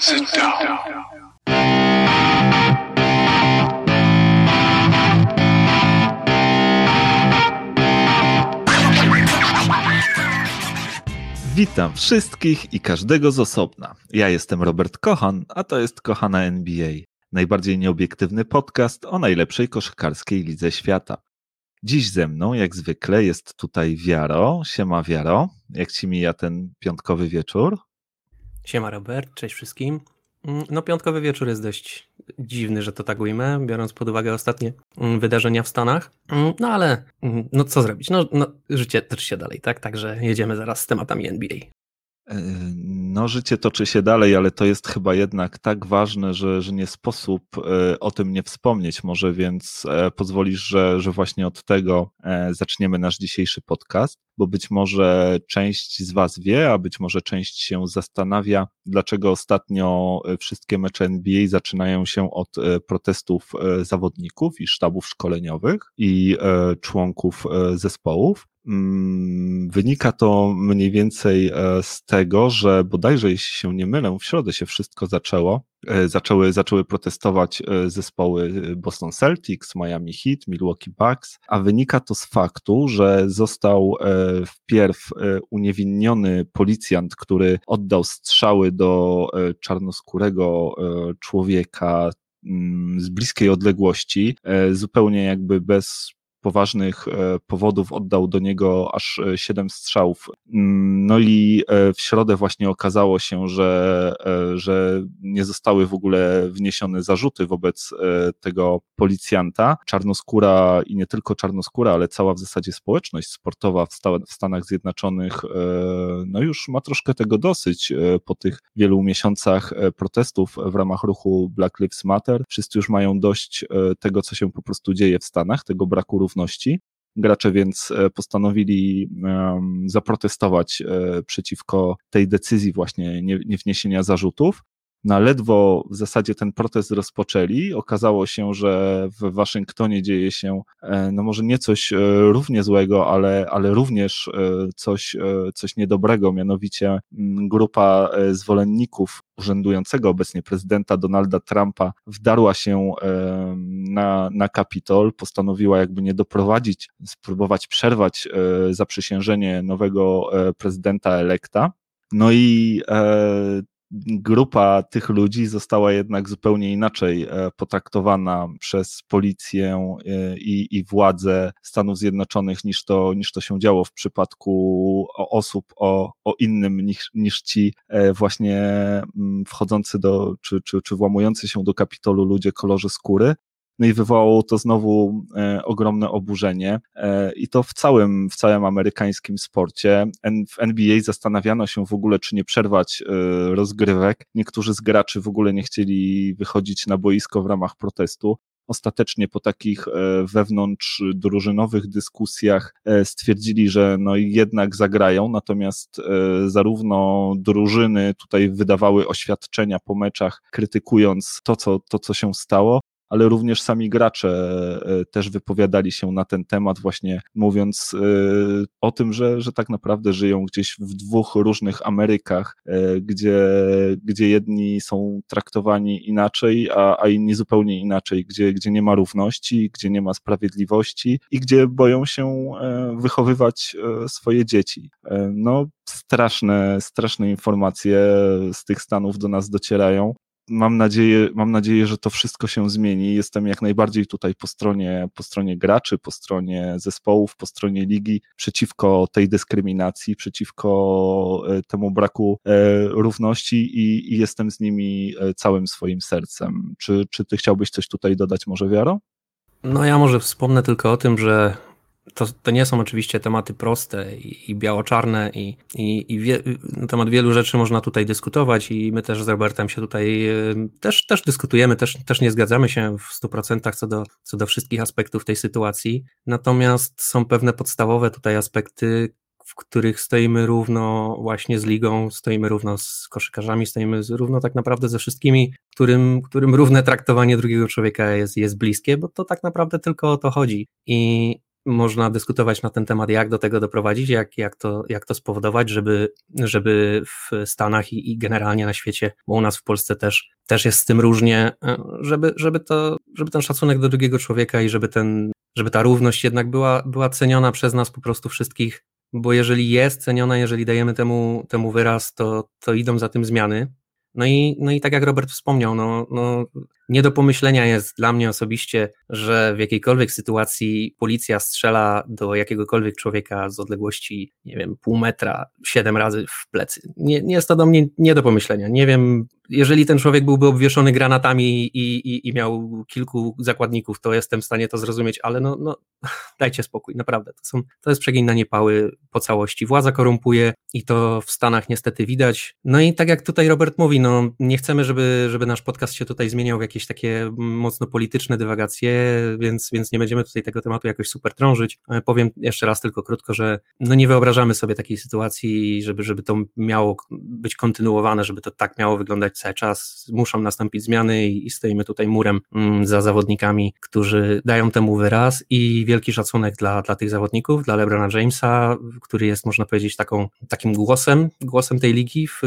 Sit down. Witam wszystkich i każdego z osobna. Ja jestem Robert Kochan, a to jest Kochana NBA. Najbardziej nieobiektywny podcast o najlepszej koszykarskiej lidze świata. Dziś ze mną, jak zwykle, jest tutaj Wiaro. Siema Wiaro. Jak ci mija ten piątkowy wieczór? Siema Robert, cześć wszystkim. Mm, No piątkowy wieczór jest dość dziwny, że to tak ujmę, biorąc pod uwagę ostatnie mm, wydarzenia w Stanach. Mm, No ale no co zrobić? No, no życie toczy się dalej, tak? Także jedziemy zaraz z tematami NBA. Yy, No, życie toczy się dalej, ale to jest chyba jednak tak ważne, że, że nie sposób e, o tym nie wspomnieć. Może więc e, pozwolisz, że, że właśnie od tego e, zaczniemy nasz dzisiejszy podcast, bo być może część z Was wie, a być może część się zastanawia, dlaczego ostatnio e, wszystkie mecze NBA zaczynają się od e, protestów e, zawodników i sztabów szkoleniowych i e, członków e, zespołów. Mm, Wynika to mniej więcej e, z tego, że bodajże, jeśli się nie mylę, w środę się wszystko zaczęło. E, Zaczęły, zaczęły protestować e, zespoły Boston Celtics, Miami Heat, Milwaukee Bucks, a wynika to z faktu, że został wpierw uniewinniony policjant, który oddał strzały do czarnoskórego człowieka mm, z bliskiej odległości, zupełnie jakby bez poważnych e, powodów oddał do niego aż e, siedem strzałów. Mm, No i e, w środę właśnie okazało się, że, e, że nie zostały w ogóle wniesione zarzuty wobec e, tego policjanta. Czarnoskóra i nie tylko czarnoskóra, ale cała w zasadzie społeczność sportowa w, sta- w Stanach Zjednoczonych e, no już ma troszkę tego dosyć e, po tych wielu miesiącach e, protestów w ramach ruchu Black Lives Matter. Wszyscy już mają dość e, tego, co się po prostu dzieje w Stanach, tego braku Gracze więc e, postanowili zaprotestować e, przeciwko tej decyzji właśnie nie, nie wniesienia zarzutów. Na ledwo w zasadzie ten protest rozpoczęli, okazało się, że w Waszyngtonie dzieje się, e, no może nie coś e, równie złego, ale, ale również e, coś, coś niedobrego, mianowicie mm, grupa zwolenników urzędującego obecnie prezydenta Donalda Trumpa wdarła się na, na Kapitol, postanowiła jakby nie doprowadzić, spróbować przerwać zaprzysiężenie nowego prezydenta elekta. No i e, grupa tych ludzi została jednak zupełnie inaczej e, potraktowana przez policję e, i, i władze Stanów Zjednoczonych niż to, niż to się działo w przypadku osób o, o innym niż, niż ci e, właśnie mm, wchodzący do, czy, czy, czy włamujący się do Kapitolu ludzie kolorze skóry. No i wywołało to znowu e, ogromne oburzenie e, i to w całym, w całym amerykańskim sporcie. W NBA zastanawiano się w ogóle, czy nie przerwać e, rozgrywek. Niektórzy z graczy w ogóle nie chcieli wychodzić na boisko w ramach protestu. Ostatecznie po takich wewnątrz drużynowych dyskusjach stwierdzili, że no jednak zagrają, natomiast zarówno drużyny tutaj wydawały oświadczenia po meczach, krytykując to, co, to, co się stało, ale również sami gracze e, też wypowiadali się na ten temat, właśnie mówiąc e, o tym, że, że tak naprawdę żyją gdzieś w dwóch różnych Amerykach, e, gdzie, gdzie jedni są traktowani inaczej, a, a inni zupełnie inaczej, gdzie, gdzie nie ma równości, gdzie nie ma sprawiedliwości i gdzie boją się e, wychowywać e, swoje dzieci. E, No, straszne, straszne informacje z tych stanów do nas docierają mam nadzieję, mam nadzieję, że to wszystko się zmieni. Jestem jak najbardziej tutaj po stronie, po stronie graczy, po stronie zespołów, po stronie ligi, przeciwko tej dyskryminacji, przeciwko e, temu braku e, równości i, i jestem z nimi e, całym swoim sercem. Czy, czy ty chciałbyś coś tutaj dodać, może Wiaro? No ja może wspomnę tylko o tym, że to, to nie są oczywiście tematy proste i, i biało-czarne i, i, i wie, na temat wielu rzeczy można tutaj dyskutować i my też z Robertem się tutaj y, też, też dyskutujemy, też, też nie zgadzamy się w 100% co do, co do wszystkich aspektów tej sytuacji, natomiast są pewne podstawowe tutaj aspekty, w których stoimy równo właśnie z ligą, stoimy równo z koszykarzami, stoimy równo tak naprawdę ze wszystkimi, którym, którym równe traktowanie drugiego człowieka jest, jest bliskie, bo to tak naprawdę tylko o to chodzi. I można dyskutować na ten temat, jak do tego doprowadzić, jak, jak, to, jak to spowodować, żeby, żeby w Stanach i, i generalnie na świecie, bo u nas w Polsce też, też jest z tym różnie, żeby, żeby, to, żeby ten szacunek do drugiego człowieka i żeby, ten, żeby ta równość jednak była, była ceniona przez nas po prostu wszystkich, bo jeżeli jest ceniona, jeżeli dajemy temu, temu wyraz, to, to idą za tym zmiany. No i, no i tak jak Robert wspomniał, no, no, nie do pomyślenia jest dla mnie osobiście, że w jakiejkolwiek sytuacji policja strzela do jakiegokolwiek człowieka z odległości, nie wiem, pół metra, siedem razy w plecy. Nie, nie jest to do mnie nie do pomyślenia. Nie wiem, jeżeli ten człowiek byłby obwieszony granatami i, i, i miał kilku zakładników, to jestem w stanie to zrozumieć, ale no, no dajcie spokój, naprawdę. To, są, to jest przeginanie pały po całości. Władza korumpuje i to w Stanach niestety widać. No i tak jak tutaj Robert mówi, no nie chcemy, żeby, żeby nasz podcast się tutaj zmieniał w jakieś takie mocno polityczne dywagacje, więc, więc nie będziemy tutaj tego tematu jakoś super trążyć. E, powiem jeszcze raz tylko krótko, że no nie wyobrażamy sobie takiej sytuacji, żeby, żeby to miało być kontynuowane, żeby to tak miało wyglądać cały czas. Muszą nastąpić zmiany i, stoimy tutaj murem mm, za zawodnikami, którzy dają temu wyraz i wielki szacunek dla, dla tych zawodników, dla LeBrona Jamesa, który jest, można powiedzieć, taką, takim głosem, głosem tej ligi w,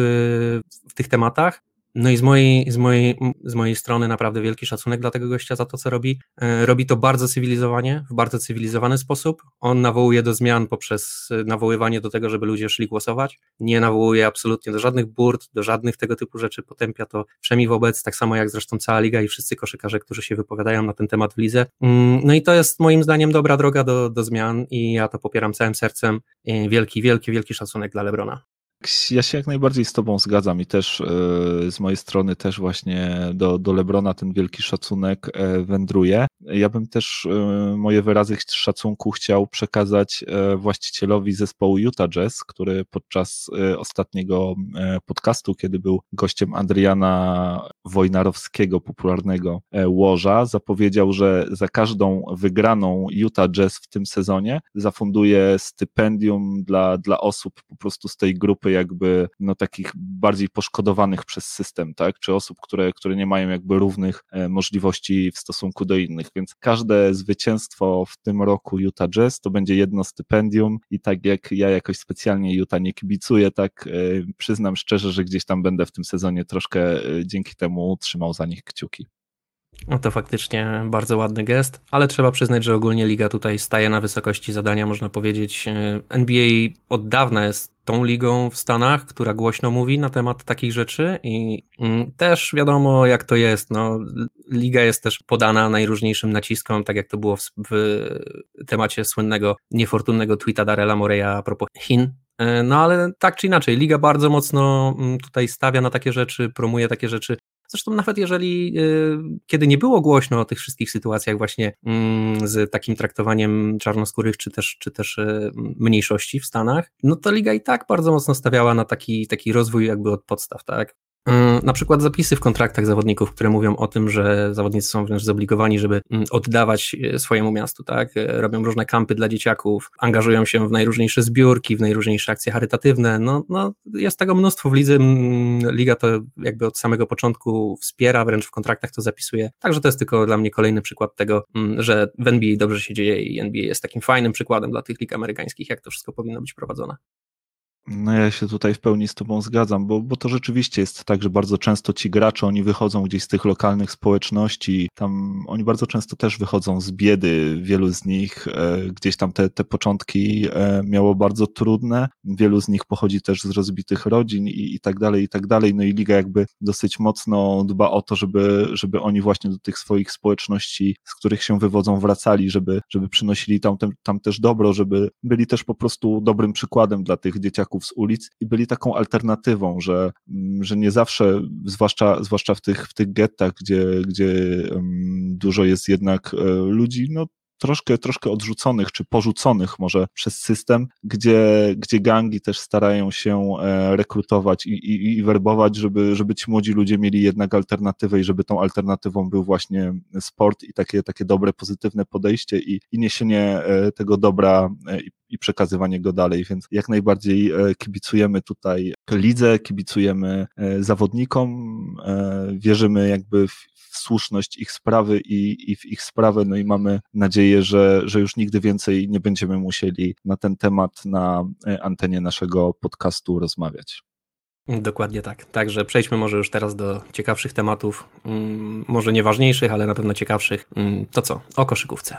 w tych tematach. No i z mojej, z, mojej, z mojej strony naprawdę wielki szacunek dla tego gościa za to, co robi. E, robi to bardzo cywilizowanie, w bardzo cywilizowany sposób. On nawołuje do zmian poprzez e, nawoływanie do tego, żeby ludzie szli głosować. Nie nawołuje absolutnie do żadnych burt, do żadnych tego typu rzeczy. Potępia to wszemi wobec, tak samo jak zresztą cała liga i wszyscy koszykarze, którzy się wypowiadają na ten temat w lidze. Mm, no i to jest moim zdaniem dobra droga do, do zmian i ja to popieram całym sercem. Wielki, wielki, wielki szacunek dla Lebrona. Ja się jak najbardziej z Tobą zgadzam i też e, z mojej strony też właśnie do, do Lebrona ten wielki szacunek e, wędruje. Ja bym też e, moje wyrazy szacunku chciał przekazać właścicielowi zespołu Utah Jazz, który podczas ostatniego podcastu, kiedy był gościem Adriana Wojnarowskiego, popularnego łoża, zapowiedział, że za każdą wygraną Utah Jazz w tym sezonie zafunduje stypendium dla, dla osób po prostu z tej grupy jakby no takich bardziej poszkodowanych przez system, tak, czy osób, które, które nie mają jakby równych e, możliwości w stosunku do innych, więc każde zwycięstwo w tym roku Utah Jazz to będzie jedno stypendium i tak jak ja jakoś specjalnie Utah nie kibicuję, tak e, przyznam szczerze, że gdzieś tam będę w tym sezonie troszkę e, dzięki temu trzymał za nich kciuki. No to faktycznie bardzo ładny gest, ale trzeba przyznać, że ogólnie liga tutaj staje na wysokości zadania, można powiedzieć. NBA od dawna jest tą ligą w Stanach, która głośno mówi na temat takich rzeczy i mm, też wiadomo jak to jest. No, liga jest też podana najróżniejszym naciskom, tak jak to było w, w temacie słynnego, niefortunnego tweeta Darela Moreya a propos Chin, e, no ale tak czy inaczej, liga bardzo mocno mm, tutaj stawia na takie rzeczy, promuje takie rzeczy. Zresztą nawet jeżeli, y, kiedy nie było głośno o tych wszystkich sytuacjach właśnie mm, z takim traktowaniem czarnoskórych czy też, czy też y, mniejszości w Stanach, no to liga i tak bardzo mocno stawiała na taki, taki rozwój jakby od podstaw, tak? Mm, na przykład zapisy w kontraktach zawodników, które mówią o tym, że zawodnicy są wręcz zobligowani, żeby mm, oddawać e, swojemu miastu, tak? E, robią różne kampy dla dzieciaków, angażują się w najróżniejsze zbiórki, w najróżniejsze akcje charytatywne. No, no jest tego mnóstwo w lidze. Mm, liga to jakby od samego początku wspiera, wręcz w kontraktach to zapisuje. Także to jest tylko dla mnie kolejny przykład tego, że w NBA dobrze się dzieje i NBA jest takim fajnym przykładem dla tych lig amerykańskich, jak to wszystko powinno być prowadzone. No ja się tutaj w pełni z Tobą zgadzam, bo, bo to rzeczywiście jest tak, że bardzo często ci gracze, oni wychodzą gdzieś z tych lokalnych społeczności, tam oni bardzo często też wychodzą z biedy, wielu z nich e, gdzieś tam te, te początki e, miało bardzo trudne, wielu z nich pochodzi też z rozbitych rodzin i, i tak dalej, i tak dalej, no i Liga jakby dosyć mocno dba o to, żeby, żeby oni właśnie do tych swoich społeczności, z których się wywodzą, wracali, żeby, żeby przynosili tam, tam, tam też dobro, żeby byli też po prostu dobrym przykładem dla tych dzieciaków, z ulic i byli taką alternatywą, że, mm, że nie zawsze, zwłaszcza, zwłaszcza w tych, w tych gettach, gdzie, gdzie dużo jest jednak e, ludzi, no troszkę, troszkę odrzuconych czy porzuconych może przez system, gdzie, gdzie gangi też starają się e, rekrutować i, i, i werbować, żeby, żeby ci młodzi ludzie mieli jednak alternatywę i żeby tą alternatywą był właśnie sport i takie, takie dobre, pozytywne podejście i, i niesienie e, tego dobra i, przekazywanie go dalej, więc jak najbardziej kibicujemy tutaj lidze, kibicujemy zawodnikom, wierzymy jakby w w słuszność ich sprawy i, i w ich sprawę, no i mamy nadzieję, że, że już nigdy więcej nie będziemy musieli na ten temat na e, antenie naszego podcastu rozmawiać. Dokładnie tak. Także przejdźmy może już teraz do ciekawszych tematów, mm, może nieważniejszych, ale na pewno ciekawszych. Mm, to co? O koszykówce.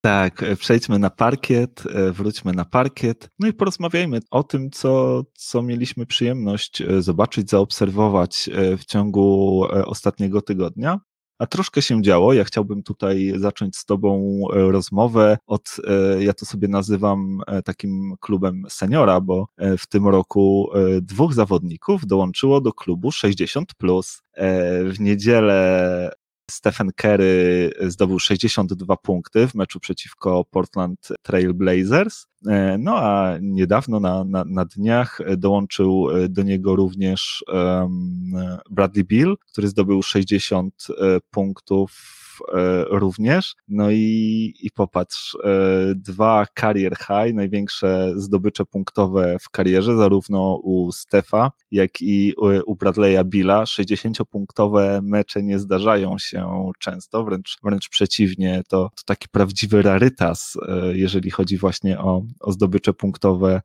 Tak, e, przejdźmy na parkiet, e, wróćmy na parkiet, no i porozmawiajmy o tym, co, co mieliśmy przyjemność e, zobaczyć, zaobserwować w ciągu ostatniego tygodnia. A troszkę się działo. Ja chciałbym tutaj zacząć z Tobą rozmowę od, ja to sobie nazywam takim klubem seniora, bo w tym roku dwóch zawodników dołączyło do klubu 60. W niedzielę Stephen Curry zdobył 62 punkty w meczu przeciwko Portland Trail Blazers. E, no a niedawno na, na, na dniach dołączył do niego również um, Bradley Bill, który zdobył 60 e, punktów E, również. No i, i popatrz, e, dwa career high, największe zdobycze punktowe w karierze, zarówno u Stefa, jak i u Bradley'a Billa. 60-punktowe mecze nie zdarzają się często, wręcz, wręcz przeciwnie, to, to taki prawdziwy rarytas, e, jeżeli chodzi właśnie o, o zdobycze punktowe.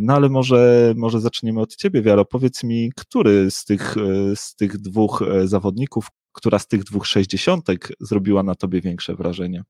No ale może, może zaczniemy od ciebie, Wiaro. Powiedz mi, który z tych, z tych dwóch zawodników, która z tych dwóch sześćdziesiątek zrobiła na tobie większe wrażenie?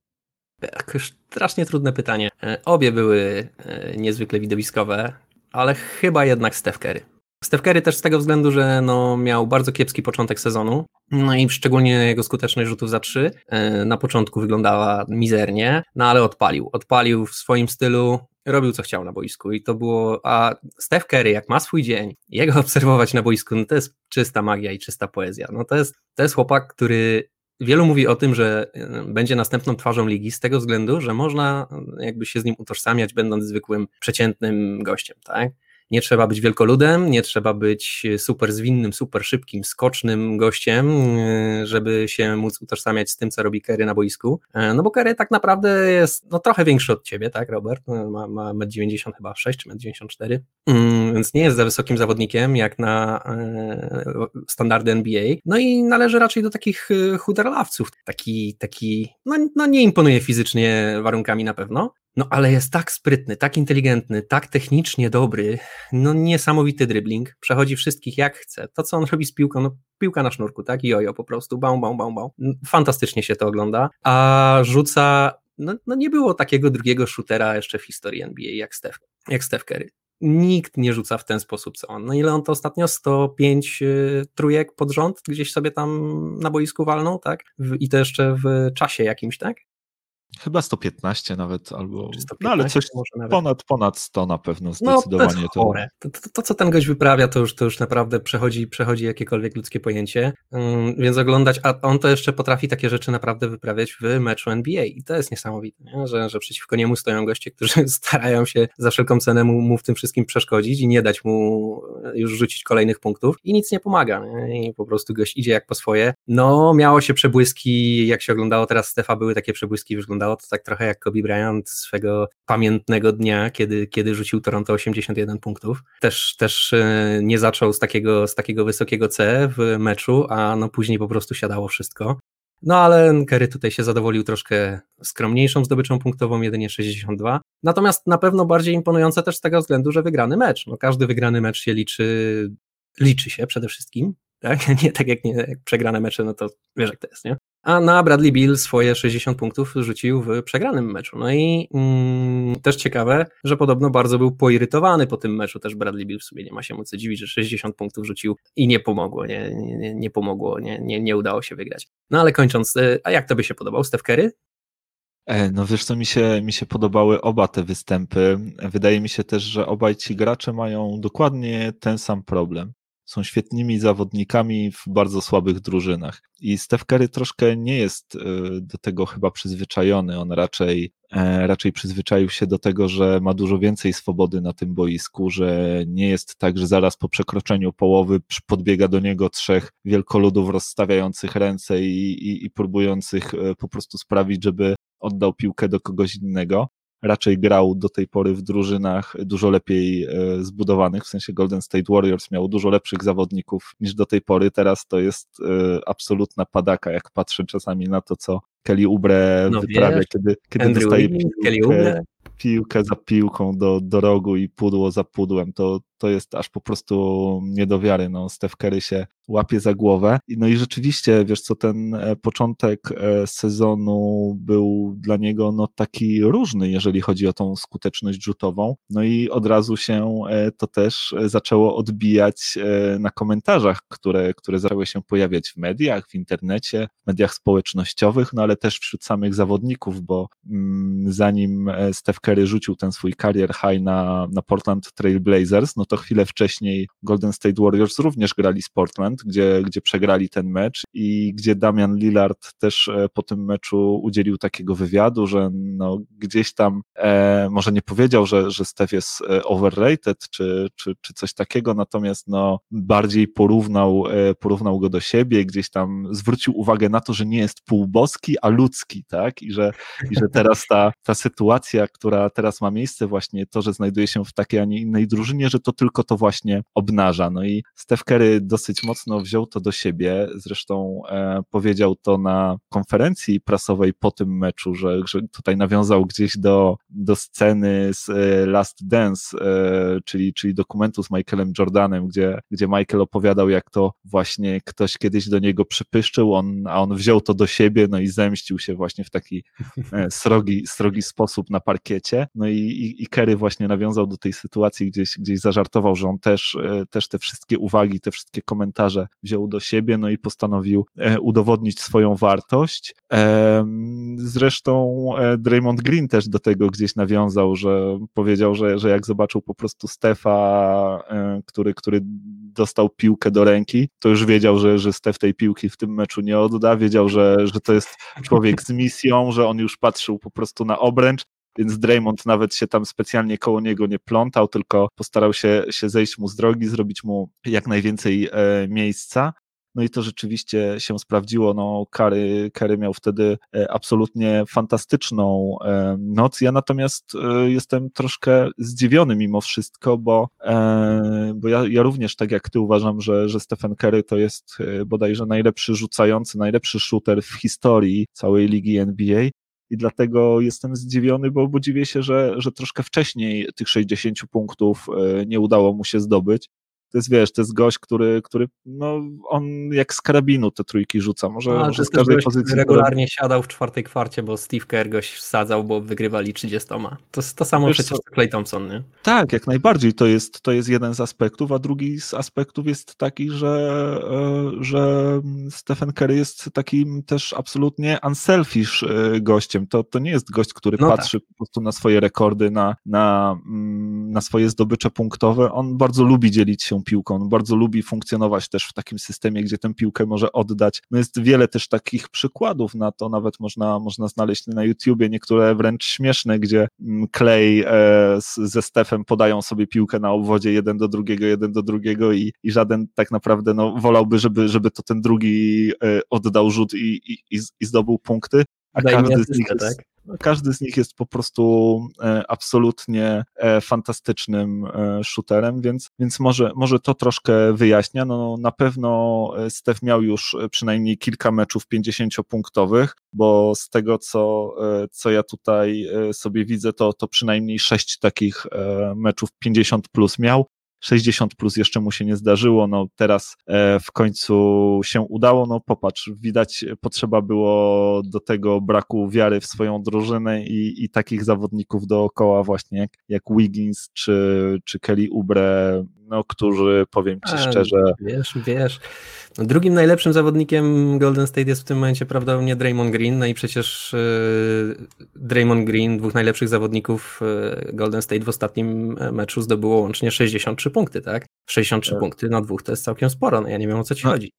Jakoś strasznie trudne pytanie. E, obie były e, niezwykle widowiskowe, ale chyba jednak Steph Curry. Steph Curry też z tego względu, że no, miał bardzo kiepski początek sezonu, no i szczególnie jego skuteczność rzutów za trzy e, na początku wyglądała mizernie, no ale odpalił. Odpalił w swoim stylu, robił co chciał na boisku i to było, a Steph Curry jak ma swój dzień, jego obserwować na boisku, no to jest czysta magia i czysta poezja. No to jest, to jest chłopak, który Wielu mówi o tym, że e, będzie następną twarzą ligi z tego względu, że można jakby się z nim utożsamiać, będąc zwykłym, przeciętnym gościem, tak? Nie trzeba być wielkoludem, nie trzeba być super zwinnym, super szybkim, skocznym gościem, e, żeby się móc utożsamiać z tym, co robi Kerry na boisku. E, no bo Kerry tak naprawdę jest no, trochę większy od ciebie, tak, Robert? No, ma, ma 1,90 chyba 6 czy 1,94, mm, więc nie jest za wysokim zawodnikiem jak na e, standardy NBA. No i należy raczej do takich chuderlawców. Taki, taki no, no nie imponuje fizycznie warunkami na pewno, no ale jest tak sprytny, tak inteligentny, tak technicznie dobry, no niesamowity dribbling, przechodzi wszystkich jak chce. To co on robi z piłką, no piłka na sznurku, tak? I ojo po prostu, bam, bam, bam, bam. Fantastycznie się to ogląda, a rzuca, no, no nie było takiego drugiego shootera jeszcze w historii NBA jak Steph, jak Steph Curry. Nikt nie rzuca w ten sposób co on. No ile on to ostatnio? 105 y, trójek pod rząd gdzieś sobie tam na boisku walnął, tak? I to jeszcze w czasie jakimś, tak? Chyba 115 nawet, albo. 115, no ale coś ponad, ponad 100 na pewno no, zdecydowanie. No, to, chore. To, to, to, co ten gość wyprawia, to już, to już naprawdę przechodzi, przechodzi jakiekolwiek ludzkie pojęcie. Um, więc oglądać, a on to jeszcze potrafi takie rzeczy naprawdę wyprawiać w meczu NBA. I to jest niesamowite, nie? Że, że przeciwko niemu stoją goście, którzy starają się za wszelką cenę mu, mu w tym wszystkim przeszkodzić i nie dać mu już rzucić kolejnych punktów. I nic nie pomaga. Nie? I po prostu gość idzie jak po swoje. No, miało się przebłyski, jak się oglądało teraz Stefa, były takie przebłyski, wyglądało wyglądało to tak trochę jak Kobe Bryant swego pamiętnego dnia, kiedy, kiedy rzucił Toronto 81 punktów. Też, też e, nie zaczął z takiego, z takiego wysokiego C w meczu, a no później po prostu siadało wszystko. No ale Kerry tutaj się zadowolił troszkę skromniejszą zdobyczą punktową, jedynie 62. Natomiast na pewno bardziej imponujące też z tego względu, że wygrany mecz. No każdy wygrany mecz się liczy, liczy się przede wszystkim. Tak? Nie tak jak, nie, jak przegrane mecze, no to wiesz jak to jest, nie? A na Bradley Bill swoje 60 punktów rzucił w przegranym meczu. No i mm, też ciekawe, że podobno bardzo był poirytowany po tym meczu, też Bradley Bill w sumie nie ma się mu co dziwić, że 60 punktów rzucił i nie pomogło, nie, nie, nie pomogło, nie, nie, nie udało się wygrać. No ale kończąc, y, a jak to by się podobał, Steph Curry? E, no wiesz co, mi się, mi się podobały oba te występy. Wydaje mi się też, że obaj ci gracze mają dokładnie ten sam problem są świetnymi zawodnikami w bardzo słabych drużynach. I Steph Curry troszkę nie jest e, do tego chyba przyzwyczajony. On raczej, e, raczej przyzwyczaił się do tego, że ma dużo więcej swobody na tym boisku, że nie jest tak, że zaraz po przekroczeniu połowy podbiega do niego trzech wielkoludów rozstawiających ręce i, i, i próbujących e, po prostu sprawić, żeby oddał piłkę do kogoś innego. Raczej grał do tej pory w drużynach dużo lepiej e, zbudowanych, w sensie Golden State Warriors miał dużo lepszych zawodników niż do tej pory, teraz to jest e, absolutna padaka, jak patrzę czasami na to, co Kelly Ubre no wyprawia, wiesz, kiedy, kiedy dostaje piłkę, piłkę za piłką do, do rogu i pudło za pudłem, to, to jest aż po prostu nie do wiary. No, Steph Curry się łapie za głowę. No i rzeczywiście, wiesz co, ten e, początek e, sezonu był dla niego no, taki różny, jeżeli chodzi o tą skuteczność rzutową. No i od razu się e, to też zaczęło odbijać na komentarzach, które, które zaczęły się pojawiać w mediach, w internecie, w mediach społecznościowych, no ale też wśród samych zawodników, bo mm, zanim Steph Curry rzucił ten swój career high na, na Portland Trail Blazers, no to chwilę wcześniej Golden State Warriors również grali z Portland, gdzie, gdzie przegrali ten mecz i gdzie Damian Lillard też e, po tym meczu udzielił takiego wywiadu, że no gdzieś tam e, może nie powiedział, że, że Steph jest e, overrated czy, czy, czy coś takiego, natomiast no bardziej porównał, e, porównał go do siebie, gdzieś tam zwrócił uwagę na to, że nie jest półboski, a ludzki, tak? I że, i że teraz ta, ta sytuacja, która teraz ma miejsce, właśnie to, że znajduje się w takiej, a nie innej drużynie, że to tylko to właśnie obnaża. No i Steph Curry dosyć mocno wziął to do siebie, zresztą e, powiedział to na konferencji prasowej po tym meczu, że, że tutaj nawiązał gdzieś do, do sceny z e, Last Dance, e, czyli, czyli dokumentu z Michaelem Jordanem, gdzie, gdzie Michael opowiadał, jak to właśnie ktoś kiedyś do niego przypyszczył, on, a on wziął to do siebie, no i zemścił się właśnie w taki e, srogi, srogi sposób na parkiecie. No i, i, i Kerry właśnie nawiązał do tej sytuacji, gdzieś, gdzieś zażartował że on też, e, też te wszystkie uwagi, te wszystkie komentarze wziął do siebie, no i postanowił e, udowodnić swoją wartość. Zresztą e, Draymond Green też do tego gdzieś nawiązał, że powiedział, że, że jak zobaczył po prostu Stefa, który, który dostał piłkę do ręki, to już wiedział, że, że Stef tej piłki w tym meczu nie odda, wiedział, że, że to jest człowiek z misją, że on już patrzył po prostu na obręcz, więc Draymond nawet się tam specjalnie koło niego nie plątał, tylko postarał się, się zejść mu z drogi, zrobić mu jak najwięcej e, miejsca. No i to rzeczywiście się sprawdziło. No, Kary, Kary miał wtedy e, absolutnie fantastyczną e, noc. Ja natomiast jestem troszkę zdziwiony mimo wszystko, bo, bo ja, ja również tak jak ty uważam, że, że Stephen Curry to jest bodajże najlepszy rzucający, najlepszy shooter w historii całej ligi NBA i dlatego jestem zdziwiony, bo, bo dziwię się, że, że troszkę wcześniej tych 60 punktów e, nie udało mu się zdobyć to jest, wiesz, to jest gość, który, który no, on jak z karabinu te trójki rzuca, może, A, może z każdej gość, pozycji. regularnie który... siadał w czwartej kwarcie, bo Steve Kerr goś wsadzał, bo wygrywali 30. To, to samo wiesz, przecież co? Clay Thompson, nie? Tak, jak najbardziej, to jest, to jest jeden z aspektów, a drugi z aspektów jest taki, że, e, że Stephen Curry jest takim też absolutnie unselfish e, gościem. To, to nie jest gość, który no patrzy tak. po prostu na swoje rekordy, na, na, mm, na swoje zdobycze punktowe. On bardzo lubi dzielić się piłką. On bardzo lubi funkcjonować też w takim systemie, gdzie tę piłkę może oddać. No jest wiele też takich przykładów na to, nawet można, można znaleźć na YouTubie, niektóre wręcz śmieszne, gdzie mm, Clay e, ze Stefem podają sobie piłkę na obwodzie jeden do drugiego, jeden do drugiego i, i żaden tak naprawdę no, wolałby, żeby, żeby to ten drugi e, oddał rzut i, i, i zdobył punkty. A każdy z nich jest, tak? Każdy z nich jest po prostu e, absolutnie e, fantastycznym e, shooterem, więc, więc może, może to troszkę wyjaśnia. No, na pewno Steph miał już przynajmniej kilka meczów 50-punktowych, bo z tego, co, co ja tutaj sobie widzę, to, to przynajmniej sześć takich meczów 50 plus miał. 60 plus jeszcze mu się nie zdarzyło, no teraz e, w końcu się udało, no popatrz, widać potrzeba było do tego braku wiary w swoją drużynę i, i takich zawodników dookoła właśnie jak, jak Wiggins czy, czy Kelly Ubre, no którzy powiem Ci szczerze... Wiesz, wiesz, no, drugim najlepszym zawodnikiem Golden State jest w tym momencie prawdopodobnie Draymond Green, no i przecież yy, Draymond Green, dwóch najlepszych zawodników yy, Golden State w ostatnim e, meczu zdobyło łącznie 63 punkty, tak? 63 tak. punkty na dwóch to jest całkiem sporo, no ja nie wiem o co Ci no. chodzi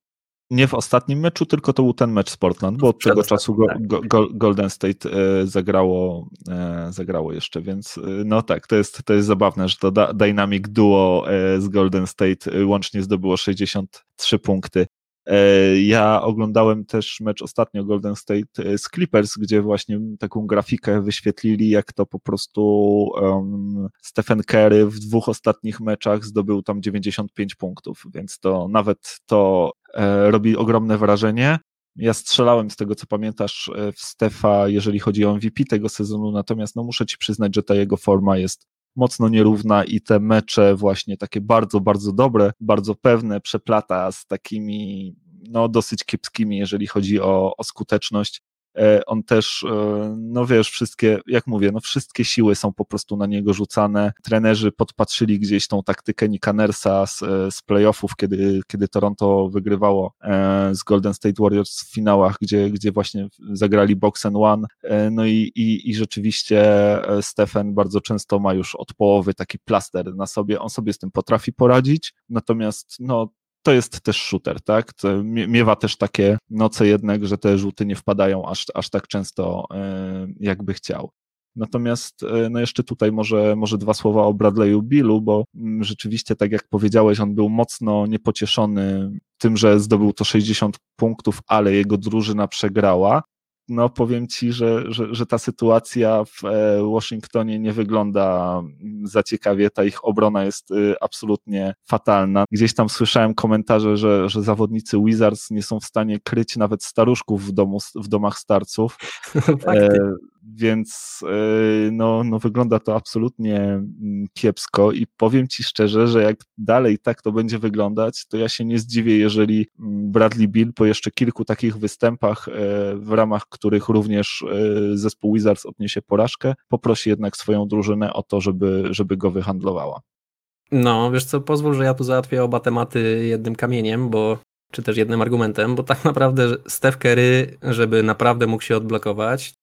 nie w ostatnim meczu, tylko to był ten mecz z Portland, bo od tego czasu go, tak. go, Golden State e, zagrało, e, zagrało jeszcze, więc e, no tak, to jest, to jest zabawne, że to Dynamic Duo z Golden State łącznie zdobyło 63 punkty. Ja oglądałem też mecz ostatnio Golden State z Clippers, gdzie właśnie taką grafikę wyświetlili, jak to po prostu um, Stephen Curry w dwóch ostatnich meczach zdobył tam 95 punktów, więc to nawet to robi ogromne wrażenie. Ja strzelałem z tego, co pamiętasz, e, w Stefa, jeżeli chodzi o MVP tego sezonu, natomiast no, muszę ci przyznać, że ta jego forma jest mocno nierówna i te mecze właśnie takie bardzo, bardzo dobre, bardzo pewne przeplata z takimi no, dosyć kiepskimi, jeżeli chodzi o, o skuteczność. E, on też, e, no wiesz, wszystkie, jak mówię, no wszystkie siły są po prostu na niego rzucane. Trenerzy podpatrzyli gdzieś tą taktykę Nika Nersa z, e, z playoffów, kiedy, kiedy Toronto wygrywało z Golden State Warriors w finałach, gdzie, gdzie właśnie zagrali box and one. No i, i, i rzeczywiście Stefan bardzo często ma już od połowy taki plaster na sobie. On sobie z tym potrafi poradzić, natomiast no to jest też shooter, tak? To miewa też takie noce jednak, że te rzuty nie wpadają aż, aż tak często, e, jakby chciał. Natomiast e, no jeszcze tutaj może, może dwa słowa o Bradley'u Billu, bo mm, rzeczywiście, tak jak powiedziałeś, on był mocno niepocieszony tym, że zdobył to 60 punktów, ale jego drużyna przegrała no powiem ci, że, że, że ta sytuacja w e, Waszyngtonie nie wygląda mm, za ciekawie. Ta ich obrona jest y, absolutnie fatalna. Gdzieś tam słyszałem komentarze, że, że zawodnicy Wizards nie są w stanie kryć nawet staruszków w, domu, w domach starców. więc e, no, no wygląda to absolutnie mm, kiepsko i powiem Ci szczerze, że jak dalej tak to będzie wyglądać, to ja się nie zdziwię, jeżeli mm, Bradley Bill po jeszcze kilku takich występach, e, w ramach których również e, zespół Wizards odniesie porażkę, poprosi jednak swoją drużynę o to, żeby, żeby go wyhandlowała. No, wiesz co, pozwól, że ja tu załatwię oba tematy jednym kamieniem, bo czy też jednym argumentem, bo tak naprawdę Steph Curry, żeby naprawdę mógł się odblokować,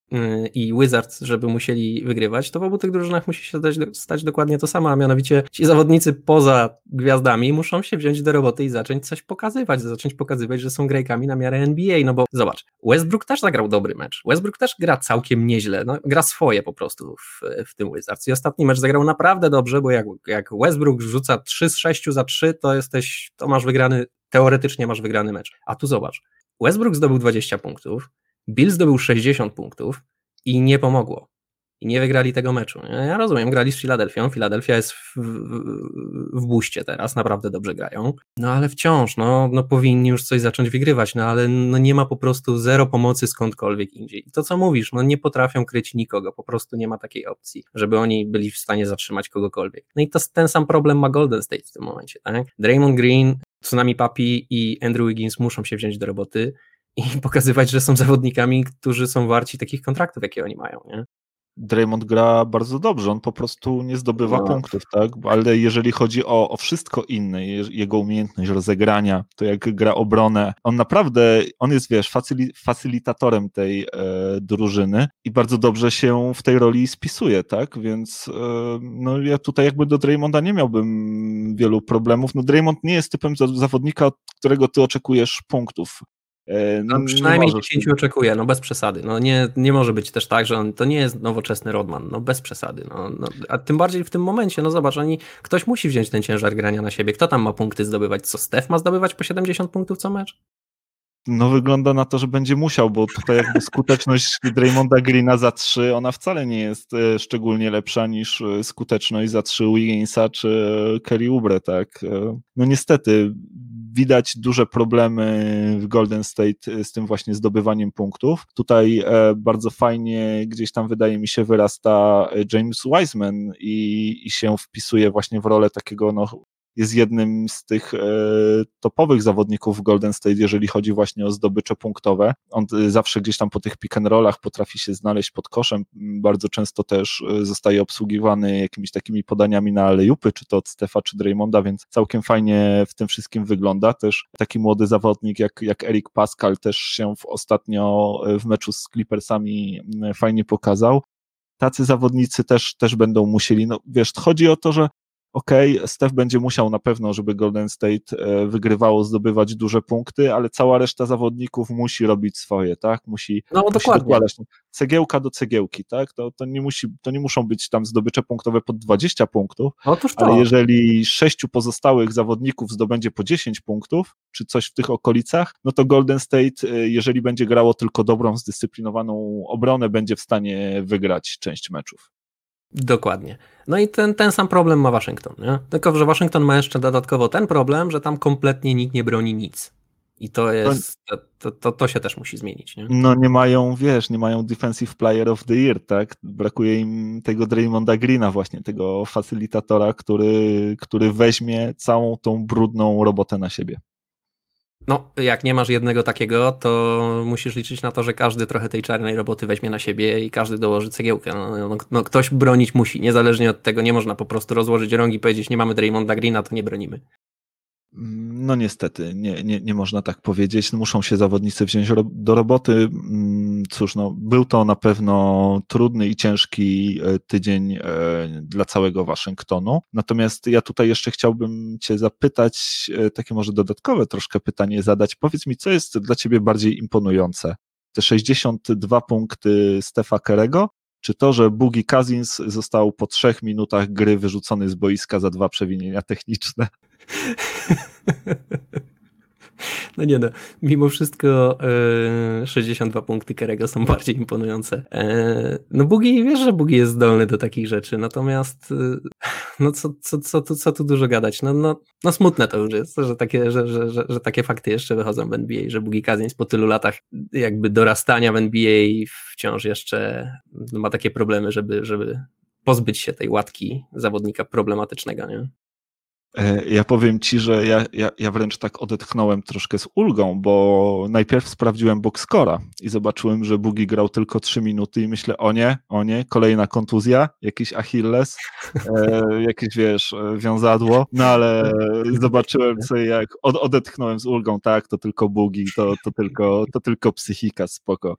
i Wizards, żeby musieli wygrywać, to w obu tych drużynach musi się stać, dokładnie to samo, a mianowicie ci zawodnicy poza gwiazdami muszą się wziąć do roboty i zacząć coś pokazywać, zacząć pokazywać, że są grajkami na miarę NBA, no bo zobacz, Westbrook też zagrał dobry mecz, Westbrook też gra całkiem nieźle, no, gra swoje po prostu w, w tym Wizards i ostatni mecz zagrał naprawdę dobrze, bo jak, jak Westbrook rzuca 3 z 6 za 3, to jesteś, to masz wygrany, teoretycznie masz wygrany mecz, a tu zobacz, Westbrook zdobył 20 punktów, Bill zdobył 60 punktów i nie pomogło. I nie wygrali tego meczu. Ja rozumiem, grali z Filadelfią. Filadelfia jest w, w, w buście teraz, naprawdę dobrze grają. No ale wciąż, no, no powinni już coś zacząć wygrywać, no ale no nie ma po prostu zero pomocy skądkolwiek indziej. To co mówisz, no nie potrafią kryć nikogo, po prostu nie ma takiej opcji, żeby oni byli w stanie zatrzymać kogokolwiek. No i to ten sam problem ma Golden State w tym momencie, tak? Draymond Green, Tsunami Papi i Andrew Wiggins muszą się wziąć do roboty i pokazywać, że są zawodnikami, którzy są warci takich kontraktów, jakie oni mają, nie? Draymond gra bardzo dobrze, on po prostu nie zdobywa no. punktów, tak? Ale jeżeli chodzi o, o wszystko inne, jego umiejętność rozegrania, to jak gra obronę, on naprawdę, on jest, wiesz, facyli, facylitatorem tej e, drużyny i bardzo dobrze się w tej roli spisuje, tak? Więc e, no ja tutaj jakby do Draymonda nie miałbym wielu problemów. No Draymond nie jest typem zawodnika, od którego ty oczekujesz punktów. No, przynajmniej 10 oczekuje, no bez przesady. No nie, nie może być też tak, że on to nie jest nowoczesny Rodman, no bez przesady. No, no, a tym bardziej w tym momencie, no zobacz, oni, ktoś musi wziąć ten ciężar grania na siebie. Kto tam ma punkty zdobywać? Co Steph ma zdobywać po 70 punktów co mecz? No wygląda na to, że będzie musiał, bo tutaj jakby skuteczność Draymonda Greena za 3, ona wcale nie jest e, szczególnie lepsza niż e, skuteczność za 3 Wigginsa czy Kelly Oubre, tak? No niestety widać duże problemy w Golden State e, z tym właśnie zdobywaniem punktów. Tutaj e, bardzo fajnie gdzieś tam wydaje mi się wyrasta James Wiseman i, i się wpisuje właśnie w rolę takiego no, jest jednym z tych e, topowych zawodników w Golden State, jeżeli chodzi właśnie o zdobycze punktowe. On e, zawsze gdzieś tam po tych pick and rollach potrafi się znaleźć pod koszem, bardzo często też e, zostaje obsługiwany jakimiś takimi podaniami na alejupy, czy to od Stefa, czy Draymonda, więc całkiem fajnie w tym wszystkim wygląda. Też taki młody zawodnik jak, jak Eric Pascal też się w ostatnio w meczu z Clippersami fajnie pokazał tacy zawodnicy też, też będą musieli, no wiesz, chodzi o to, że okej, okay, Steph będzie musiał na pewno, żeby Golden State e, wygrywało, zdobywać duże punkty, ale cała reszta zawodników musi robić swoje, tak? Musi, no, musi dokładnie. dokładać cegiełka do cegiełki, tak? To, to, nie musi, to nie muszą być tam zdobycze punktowe pod 20 punktów, Otóż to. ale jeżeli sześciu pozostałych zawodników zdobędzie po 10 punktów, czy coś w tych okolicach, no to Golden State, e, jeżeli będzie grało tylko dobrą, zdyscyplinowaną obronę, będzie w stanie wygrać część meczów. Dokładnie. No i ten, ten sam problem ma Waszyngton. Nie? Tylko, że Waszyngton ma jeszcze dodatkowo ten problem, że tam kompletnie nikt nie broni nic. I to jest, to, to, to się też musi zmienić. Nie? No nie mają, wiesz, nie mają Defensive Player of the Year, tak? Brakuje im tego Draymonda Greena właśnie, tego facylitatora, który, który weźmie całą tą brudną robotę na siebie. No, jak nie masz jednego takiego, to musisz liczyć na to, że każdy trochę tej czarnej roboty weźmie na siebie i każdy dołoży cegiełkę. No, no, no ktoś bronić musi, niezależnie od tego nie można po prostu rozłożyć rąk i powiedzieć, nie mamy Draymonda Greena, to nie bronimy. No niestety, nie, nie, nie można tak powiedzieć. Muszą się zawodnicy wziąć do roboty. Mm, cóż, no, był to na pewno trudny i ciężki e, tydzień e, dla całego Waszyngtonu. Natomiast ja tutaj jeszcze chciałbym Cię zapytać, e, takie może dodatkowe troszkę pytanie zadać. Powiedz mi, co jest dla Ciebie bardziej imponujące? Te 62 punkty Stefa Kerego, czy to, że Boogie Cousins został po trzech minutach gry wyrzucony z boiska za dwa przewinienia techniczne? No nie no, mimo wszystko e, 62 punkty Kerego są bardziej imponujące. E, no Bugi, wiesz, że Bugi jest zdolny do takich rzeczy, natomiast e, no co, co, co, co, co tu dużo gadać, no, no, no smutne to już jest, że takie, że, że, że, że takie fakty jeszcze wychodzą w NBA, że Bugi Cousins po tylu latach jakby dorastania w NBA wciąż jeszcze no, ma takie problemy, żeby, żeby pozbyć się tej łatki zawodnika problematycznego, nie? E, ja powiem ci, że ja, ja, ja wręcz tak odetchnąłem troszkę z ulgą, bo najpierw sprawdziłem boxcora i zobaczyłem, że Bugi grał tylko 3 minuty i myślę, o nie, o nie, kolejna kontuzja, jakiś Achilles, e, jakieś wiesz, e, wiązadło, no ale zobaczyłem sobie jak, od, odetchnąłem z ulgą, tak, to tylko Bugi, to, to, tylko, to tylko psychika, spoko,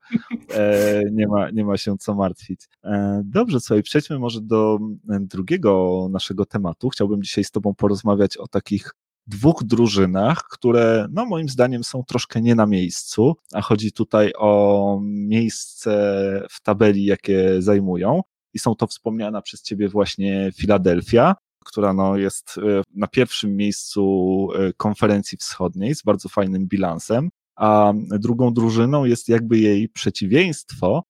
e, nie, ma, nie ma się co martwić. E, dobrze, słuchaj, przejdźmy może do drugiego naszego tematu. Chciałbym dzisiaj z tobą porozmawiać porozmawiać o takich dwóch drużynach, które no moim zdaniem są troszkę nie na miejscu, a chodzi tutaj o miejsce w tabeli, jakie zajmują. I są to wspomniana przez ciebie właśnie Filadelfia, która no jest e, na pierwszym miejscu e, konferencji wschodniej z bardzo fajnym bilansem, a drugą drużyną jest jakby jej przeciwieństwo,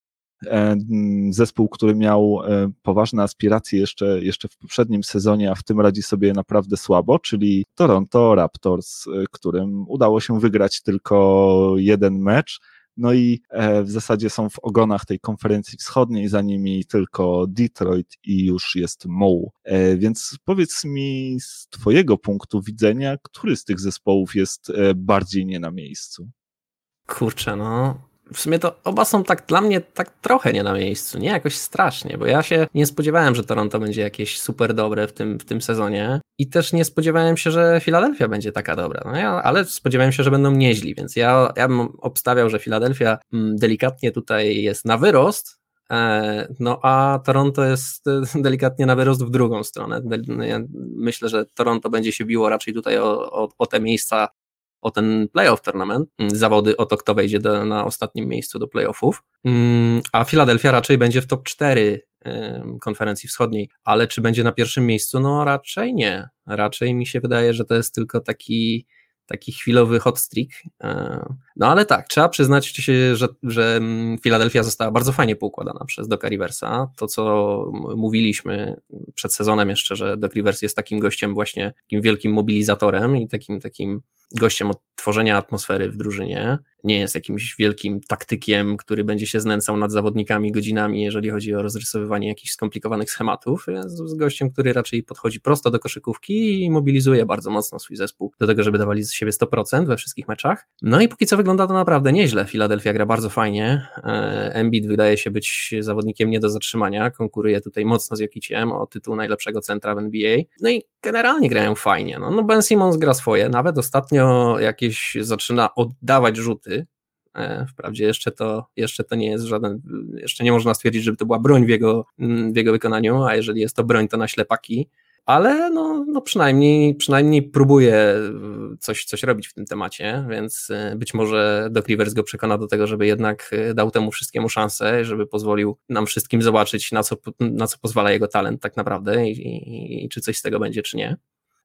zespół, który miał e, poważne aspiracje jeszcze, jeszcze w poprzednim sezonie, a w tym radzi sobie naprawdę słabo, czyli Toronto Raptors, e, którym udało się wygrać tylko jeden mecz. No i w zasadzie są w ogonach tej konferencji wschodniej, za nimi tylko Detroit i już jest Moł. Więc powiedz mi z Twojego punktu widzenia, który z tych zespołów jest bardziej nie na miejscu? Kurczę, no w sumie to oba są tak dla mnie tak trochę nie na miejscu, nie jakoś strasznie, bo ja się nie spodziewałem, że Toronto będzie jakieś super dobre w tym, w tym sezonie i też nie spodziewałem się, że Filadelfia będzie taka dobra, no ja, ale spodziewałem się, że będą nieźli, więc ja, ja bym obstawiał, że Filadelfia mm, delikatnie tutaj jest na wyrost, e, no a Toronto jest e, delikatnie na wyrost w drugą stronę. Ja myślę, że Toronto będzie się biło raczej tutaj o, o, o te miejsca o ten playoff tournament, mm, zawody o to, kto wejdzie do, na ostatnim miejscu do playoffów, mm, a Philadelphia raczej będzie w top 4 konferencji wschodniej, ale czy będzie na pierwszym miejscu? No raczej nie. Raczej mi się wydaje, że to jest tylko taki taki chwilowy hot streak. E, no ale tak, trzeba przyznać się, że, że Philadelphia została bardzo fajnie poukładana przez Doca Riversa. To, co mówiliśmy przed sezonem jeszcze, że Doc Rivers jest takim gościem właśnie, takim wielkim mobilizatorem i takim, takim gościem od tworzenia atmosfery w drużynie. Nie jest jakimś wielkim taktykiem, który będzie się znęcał nad zawodnikami godzinami, jeżeli chodzi o rozrysowywanie jakichś skomplikowanych schematów. Jest gościem, który raczej podchodzi prosto do koszykówki i mobilizuje bardzo mocno swój zespół do tego, żeby dawali z siebie 100% we wszystkich meczach. No i póki co wygląda to naprawdę nieźle. Philadelphia gra bardzo fajnie. E, Embiid wydaje się być zawodnikiem nie do zatrzymania. Konkuruje tutaj mocno z Jokiciem o tytuł najlepszego centra w NBA. No i generalnie grają fajnie. No, no Ben Simmons gra swoje. Nawet ostatnio jakieś zaczyna oddawać rzuty. E, wprawdzie jeszcze to, jeszcze to nie jest żaden, jeszcze nie można stwierdzić, żeby to była broń w jego, w jego wykonaniu, a jeżeli jest to broń, to na ślepaki ale no, no przynajmniej, przynajmniej próbuje coś, coś robić w tym temacie, więc być może Doc Rivers go przekona do tego, żeby jednak dał temu wszystkiemu szansę, żeby pozwolił nam wszystkim zobaczyć, na co, na co pozwala jego talent tak naprawdę i, i, i czy coś z tego będzie, czy nie.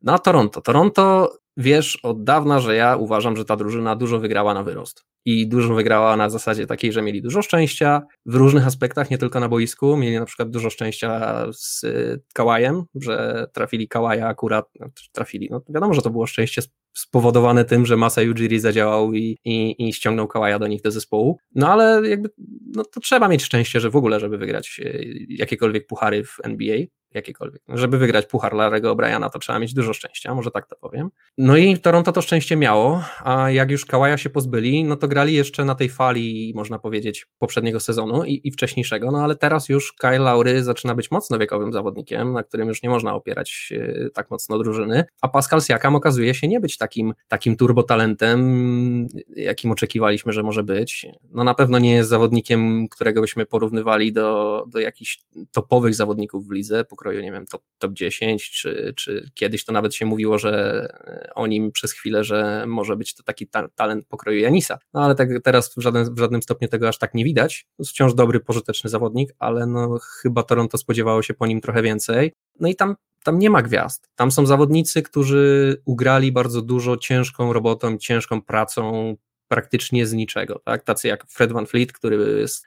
No a Toronto. Toronto wiesz od dawna, że ja uważam, że ta drużyna dużo wygrała na wyrost. I dużo wygrała na zasadzie takiej, że mieli dużo szczęścia w różnych aspektach, nie tylko na boisku. Mieli na przykład dużo szczęścia z Kałajem, że trafili Kałaja akurat, znaczy trafili. No wiadomo, że to było szczęście spowodowane tym, że Masa Ujiri zadziałał i, i, i ściągnął Kałaja do nich do zespołu. No ale jakby, no to trzeba mieć szczęście, że w ogóle, żeby wygrać e, jakiekolwiek puchary w NBA jakiekolwiek. Żeby wygrać puchar Larego O'Briana, to trzeba mieć dużo szczęścia, może tak to powiem. No i Toronto to szczęście miało, a jak już Kałaja się pozbyli, no to grali jeszcze na tej fali, można powiedzieć, poprzedniego sezonu i, i wcześniejszego, no ale teraz już Kyle Laury zaczyna być mocno wiekowym zawodnikiem, na którym już nie można opierać e, tak mocno drużyny, a Pascal Siakam okazuje się nie być takim, takim turbotalentem, jakim oczekiwaliśmy, że może być. No na pewno nie jest zawodnikiem, którego byśmy porównywali do, do jakichś topowych zawodników w lidze, pokroju, nie wiem, top, top 10, czy, czy kiedyś to nawet się mówiło, że o nim przez chwilę, że może być to taki ta talent pokroju Janisa. No ale tak teraz w żadnym, w żadnym stopniu tego aż tak nie widać. Wciąż dobry, pożyteczny zawodnik, ale no chyba Toronto spodziewało się po nim trochę więcej. No i tam tam nie ma gwiazd. Tam są zawodnicy, którzy ugrali bardzo dużo ciężką robotą, ciężką pracą, praktycznie z niczego, tak? Tacy jak Fred Van Fleet, który jest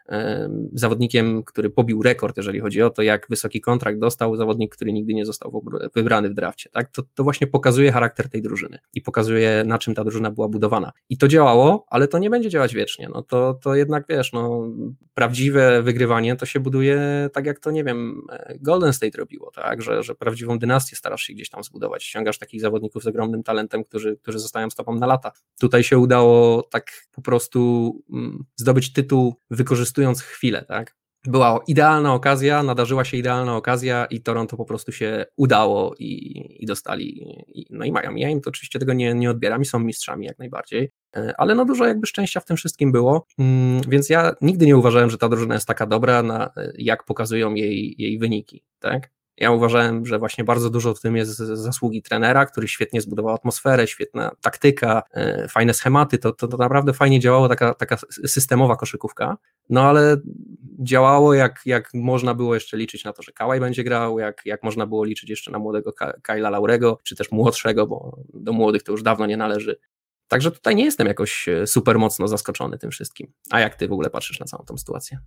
zawodnikiem, który pobił rekord, jeżeli chodzi o to, jak wysoki kontrakt dostał zawodnik, który nigdy nie został wybrany w drafcie, tak? To, to właśnie pokazuje charakter tej drużyny i pokazuje, na czym ta drużyna była budowana. I to działało, ale to nie będzie działać wiecznie. No to, to jednak wiesz, no, prawdziwe wygrywanie to się buduje tak, jak to nie wiem, Golden State robiło, tak? Że, że prawdziwą dynastię starasz się gdzieś tam zbudować. Ściągasz takich zawodników z ogromnym talentem, którzy, którzy zostają z tobą na lata. Tutaj się udało tak po prostu mm, zdobyć tytuł wykorzystując chwilę, tak? Była idealna okazja, nadarzyła się idealna okazja i Toronto po prostu się udało i, i dostali. no i mają. Ja im to oczywiście tego nie, nie odbieram i są mistrzami jak najbardziej. E, ale no dużo jakby szczęścia w tym wszystkim było, mm, więc ja nigdy nie uważałem, że ta drużyna jest taka dobra, na, jak pokazują jej, jej wyniki, tak? Ja uważałem, że właśnie bardzo dużo w tym jest zasługi trenera, który świetnie zbudował atmosferę, świetna taktyka, e, fajne schematy, to, to, to naprawdę fajnie działało, taka, taka systemowa koszykówka, no ale działało jak, jak można było jeszcze liczyć na to, że Kałaj będzie grał, jak, jak można było liczyć jeszcze na młodego Kyla Laurego, czy też młodszego, bo do młodych to już dawno nie należy. Także tutaj nie jestem jakoś e, super mocno zaskoczony tym wszystkim. A jak ty w ogóle patrzysz na całą tą sytuację?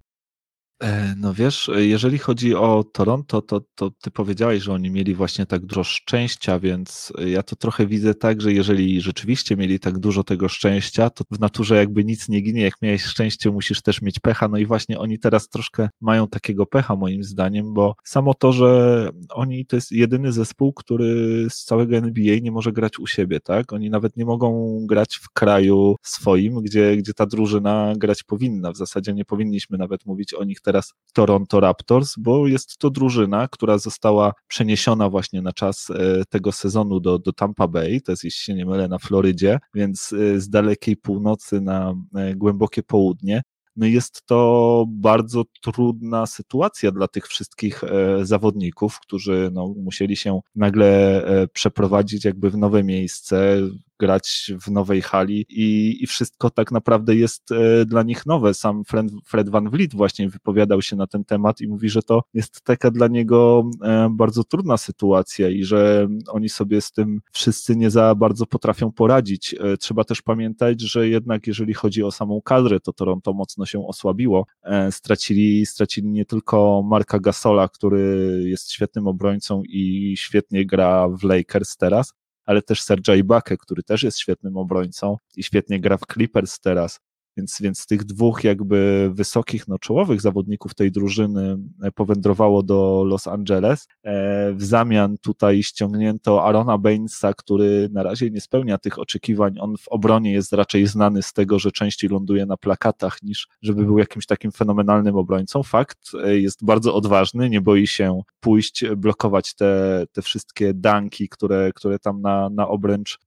E, no wiesz, jeżeli chodzi o Toronto, to, to ty powiedziałeś, że oni mieli właśnie tak dużo szczęścia, więc ja to trochę widzę tak, że jeżeli rzeczywiście mieli tak dużo tego szczęścia, to w naturze jakby nic nie ginie. Jak miałeś szczęście, musisz też mieć pecha. No i właśnie oni teraz troszkę mają takiego pecha, moim zdaniem, bo samo to, że oni to jest jedyny zespół, który z całego NBA nie może grać u siebie, tak? Oni nawet nie mogą grać w kraju swoim, gdzie, gdzie ta drużyna grać powinna. W zasadzie nie powinniśmy nawet mówić o nich teraz Toronto Raptors, bo jest to drużyna, która została przeniesiona właśnie na czas e, tego sezonu do, do Tampa Bay, to jest, jeśli się nie mylę, na Florydzie, więc e, z dalekiej północy na e, głębokie południe. No jest to bardzo trudna sytuacja dla tych wszystkich zawodników, którzy no, musieli się nagle przeprowadzić jakby w nowe miejsce, grać w nowej hali i, i wszystko tak naprawdę jest e, dla nich nowe. Sam Fred, Fred Van Vliet właśnie wypowiadał się na ten temat i mówi, że to jest taka dla niego e, bardzo trudna sytuacja i że oni sobie z tym wszyscy nie za bardzo potrafią poradzić. E, trzeba też pamiętać, że jednak jeżeli chodzi o samą kadrę, to Toronto mocno się osłabiło. Stracili, stracili nie tylko Marka Gasola, który jest świetnym obrońcą i świetnie gra w Lakers teraz, ale też Sergio Ibaka, który też jest świetnym obrońcą i świetnie gra w Clippers teraz. Więc, więc tych dwóch jakby wysokich, no czołowych zawodników tej drużyny e, powędrowało do Los Angeles. E, w zamian tutaj ściągnięto Arona Bainesa, który na razie nie spełnia tych oczekiwań. On w obronie jest raczej znany z tego, że częściej ląduje na plakatach niż żeby był jakimś takim fenomenalnym obrońcą. Fakt, e, jest bardzo odważny, nie boi się pójść, blokować te, te wszystkie danki, które, które tam na, na obręcz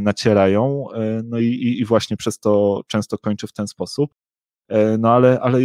nacierają. No i, i właśnie przez to często kończy w ten sposób. E, no ale, ale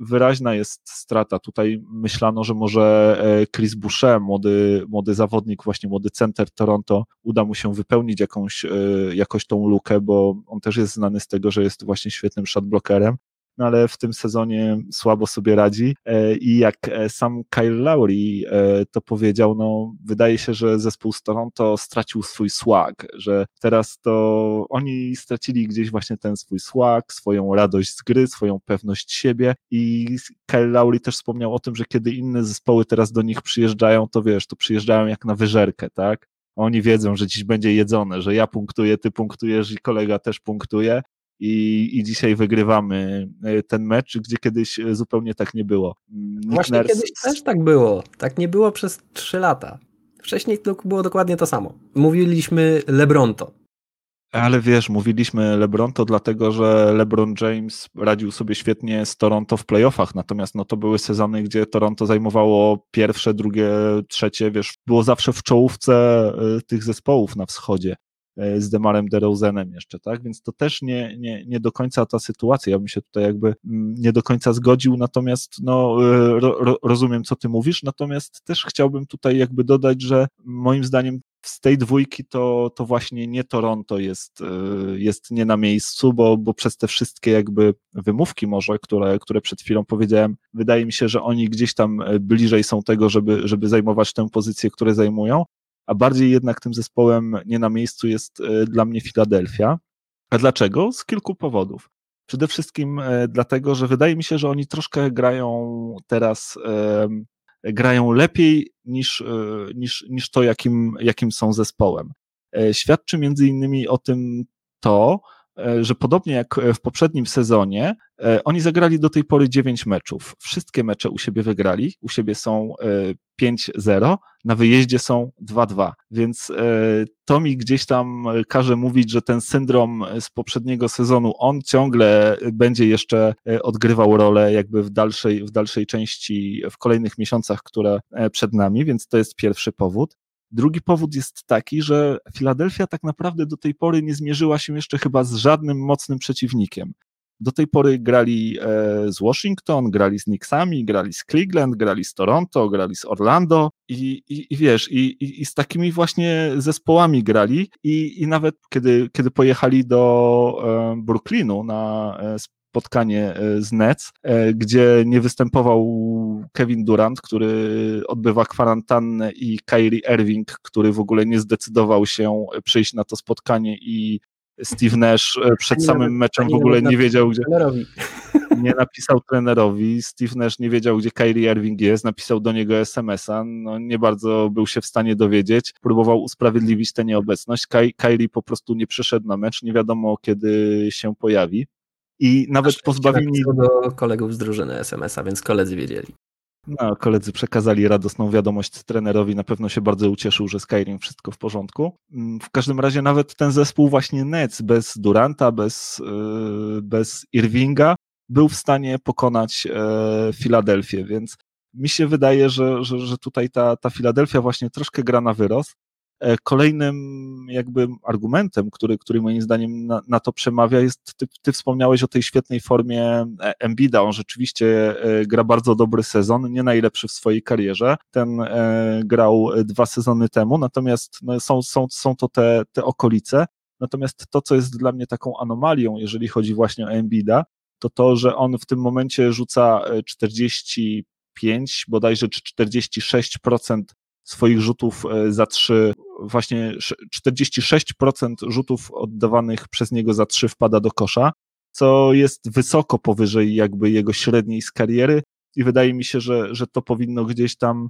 wyraźna jest strata. Tutaj myślano, że może e, Chris Boucher, młody, młody zawodnik, właśnie młody center Toronto, uda mu się wypełnić jakąś, e, jakoś tą lukę, bo on też jest znany z tego, że jest właśnie świetnym shotblockerem no ale w tym sezonie słabo sobie radzi. E, i jak e, sam Kyle Lowry e, to powiedział, no wydaje się, że zespół z Toronto stracił swój swag, że teraz to oni stracili gdzieś właśnie ten swój swag, swoją radość z gry, swoją pewność siebie. I Kyle Lowry też wspomniał o tym, że kiedy inne zespoły teraz do nich przyjeżdżają, to wiesz, to przyjeżdżają jak na wyżerkę, tak? Oni wiedzą, że dziś będzie jedzone, że ja punktuję, ty punktujesz i kolega też punktuje i, i dzisiaj wygrywamy e, ten mecz, gdzie kiedyś e, zupełnie tak nie było. Nick Właśnie Nurse... kiedyś też tak było. Tak nie było przez trzy lata. Wcześniej to było dokładnie to samo. Mówiliśmy Lebronto. Ale wiesz, mówiliśmy LeBronto dlatego, że LeBron James radził sobie świetnie z Toronto w playoffach, natomiast no to były sezony, gdzie Toronto zajmowało pierwsze, drugie, trzecie, wiesz, było zawsze w czołówce e, tych zespołów na wschodzie. E, z Demarem DeRozenem jeszcze, tak? Więc to też nie, nie, nie do końca ta sytuacja. Ja bym się tutaj jakby mm, nie do końca zgodził, natomiast no, e, ro, rozumiem, co ty mówisz, natomiast też chciałbym tutaj jakby dodać, że moim zdaniem z tej dwójki to, to właśnie nie Toronto jest, e, jest nie na miejscu, bo, bo przez te wszystkie jakby wymówki może, które, które przed chwilą powiedziałem, wydaje mi się, że oni gdzieś tam bliżej są tego, żeby, żeby zajmować tę pozycję, które zajmują, a bardziej jednak tym zespołem nie na miejscu jest e, dla mnie Filadelfia. A dlaczego? Z kilku powodów. Przede wszystkim e, dlatego, że wydaje mi się, że oni troszkę grają teraz, grają lepiej niż, e, niż, niż to, jakim, jakim są zespołem. Świadczy między innymi o tym to, E, że podobnie jak w poprzednim sezonie, e, oni zagrali do tej pory 9 meczów. Wszystkie mecze u siebie wygrali, u siebie są 5-0, e, na wyjeździe są 2-2, więc to mi gdzieś tam każe mówić, że ten syndrom z poprzedniego sezonu, on ciągle będzie jeszcze odgrywał rolę jakby w dalszej, w dalszej części, w kolejnych miesiącach, które przed nami, więc to jest pierwszy powód. Drugi powód jest taki, że Filadelfia tak naprawdę do tej pory nie zmierzyła się jeszcze chyba z żadnym mocnym przeciwnikiem. Do tej pory grali e, z Washington, grali z Knicksami, grali z Cleveland, grali z Toronto, grali z Orlando i, i, i wiesz, i, i, z takimi właśnie zespołami grali i, i nawet kiedy, kiedy pojechali do e, Brooklynu na e, spotkanie e, z Nets, e, gdzie nie występował Kevin Durant, który odbywa kwarantannę i Kyrie Irving, który w ogóle nie zdecydował się przyjść na to spotkanie i Steve Nash e, przed samym meczem w ogóle nie wiedział, gdzie. Nie napisał trenerowi. Steve Nash nie wiedział, gdzie Kyrie Irving jest. Napisał do niego SMS-a. No, nie bardzo był się w stanie dowiedzieć. Próbował usprawiedliwić tę nieobecność. Kyrie po prostu nie przyszedł na mecz. Nie wiadomo, kiedy się pojawi i nawet pozbawieni... do kolegów z drużyny SMS-a, więc koledzy wiedzieli. No, koledzy przekazali radosną wiadomość trenerowi, na pewno się bardzo ucieszył, że Skyrim wszystko w porządku. Mm, w każdym razie nawet ten zespół właśnie Nets bez Duranta, bez, yy, bez Irvinga był w stanie pokonać e, Filadelfię, więc mi się wydaje, że, że, że tutaj ta, ta Filadelfia właśnie troszkę gra na wyrost, E, kolejnym jakby argumentem, który, który moim zdaniem na, na to przemawia jest, ty, ty, wspomniałeś o tej świetnej formie e, Embida, on rzeczywiście e, gra bardzo dobry sezon, nie najlepszy w swojej karierze, ten grał dwa sezony temu, natomiast no, są, są, są to te, te okolice, natomiast to, co jest dla mnie taką anomalią, jeżeli chodzi właśnie o Embida, to to, że on w tym momencie rzuca 45, bodajże 46% swoich rzutów za trzy właśnie 46% rzutów oddawanych przez niego za trzy wpada do kosza, co jest wysoko powyżej jakby jego średniej z kariery. I wydaje mi się, że, że to powinno gdzieś tam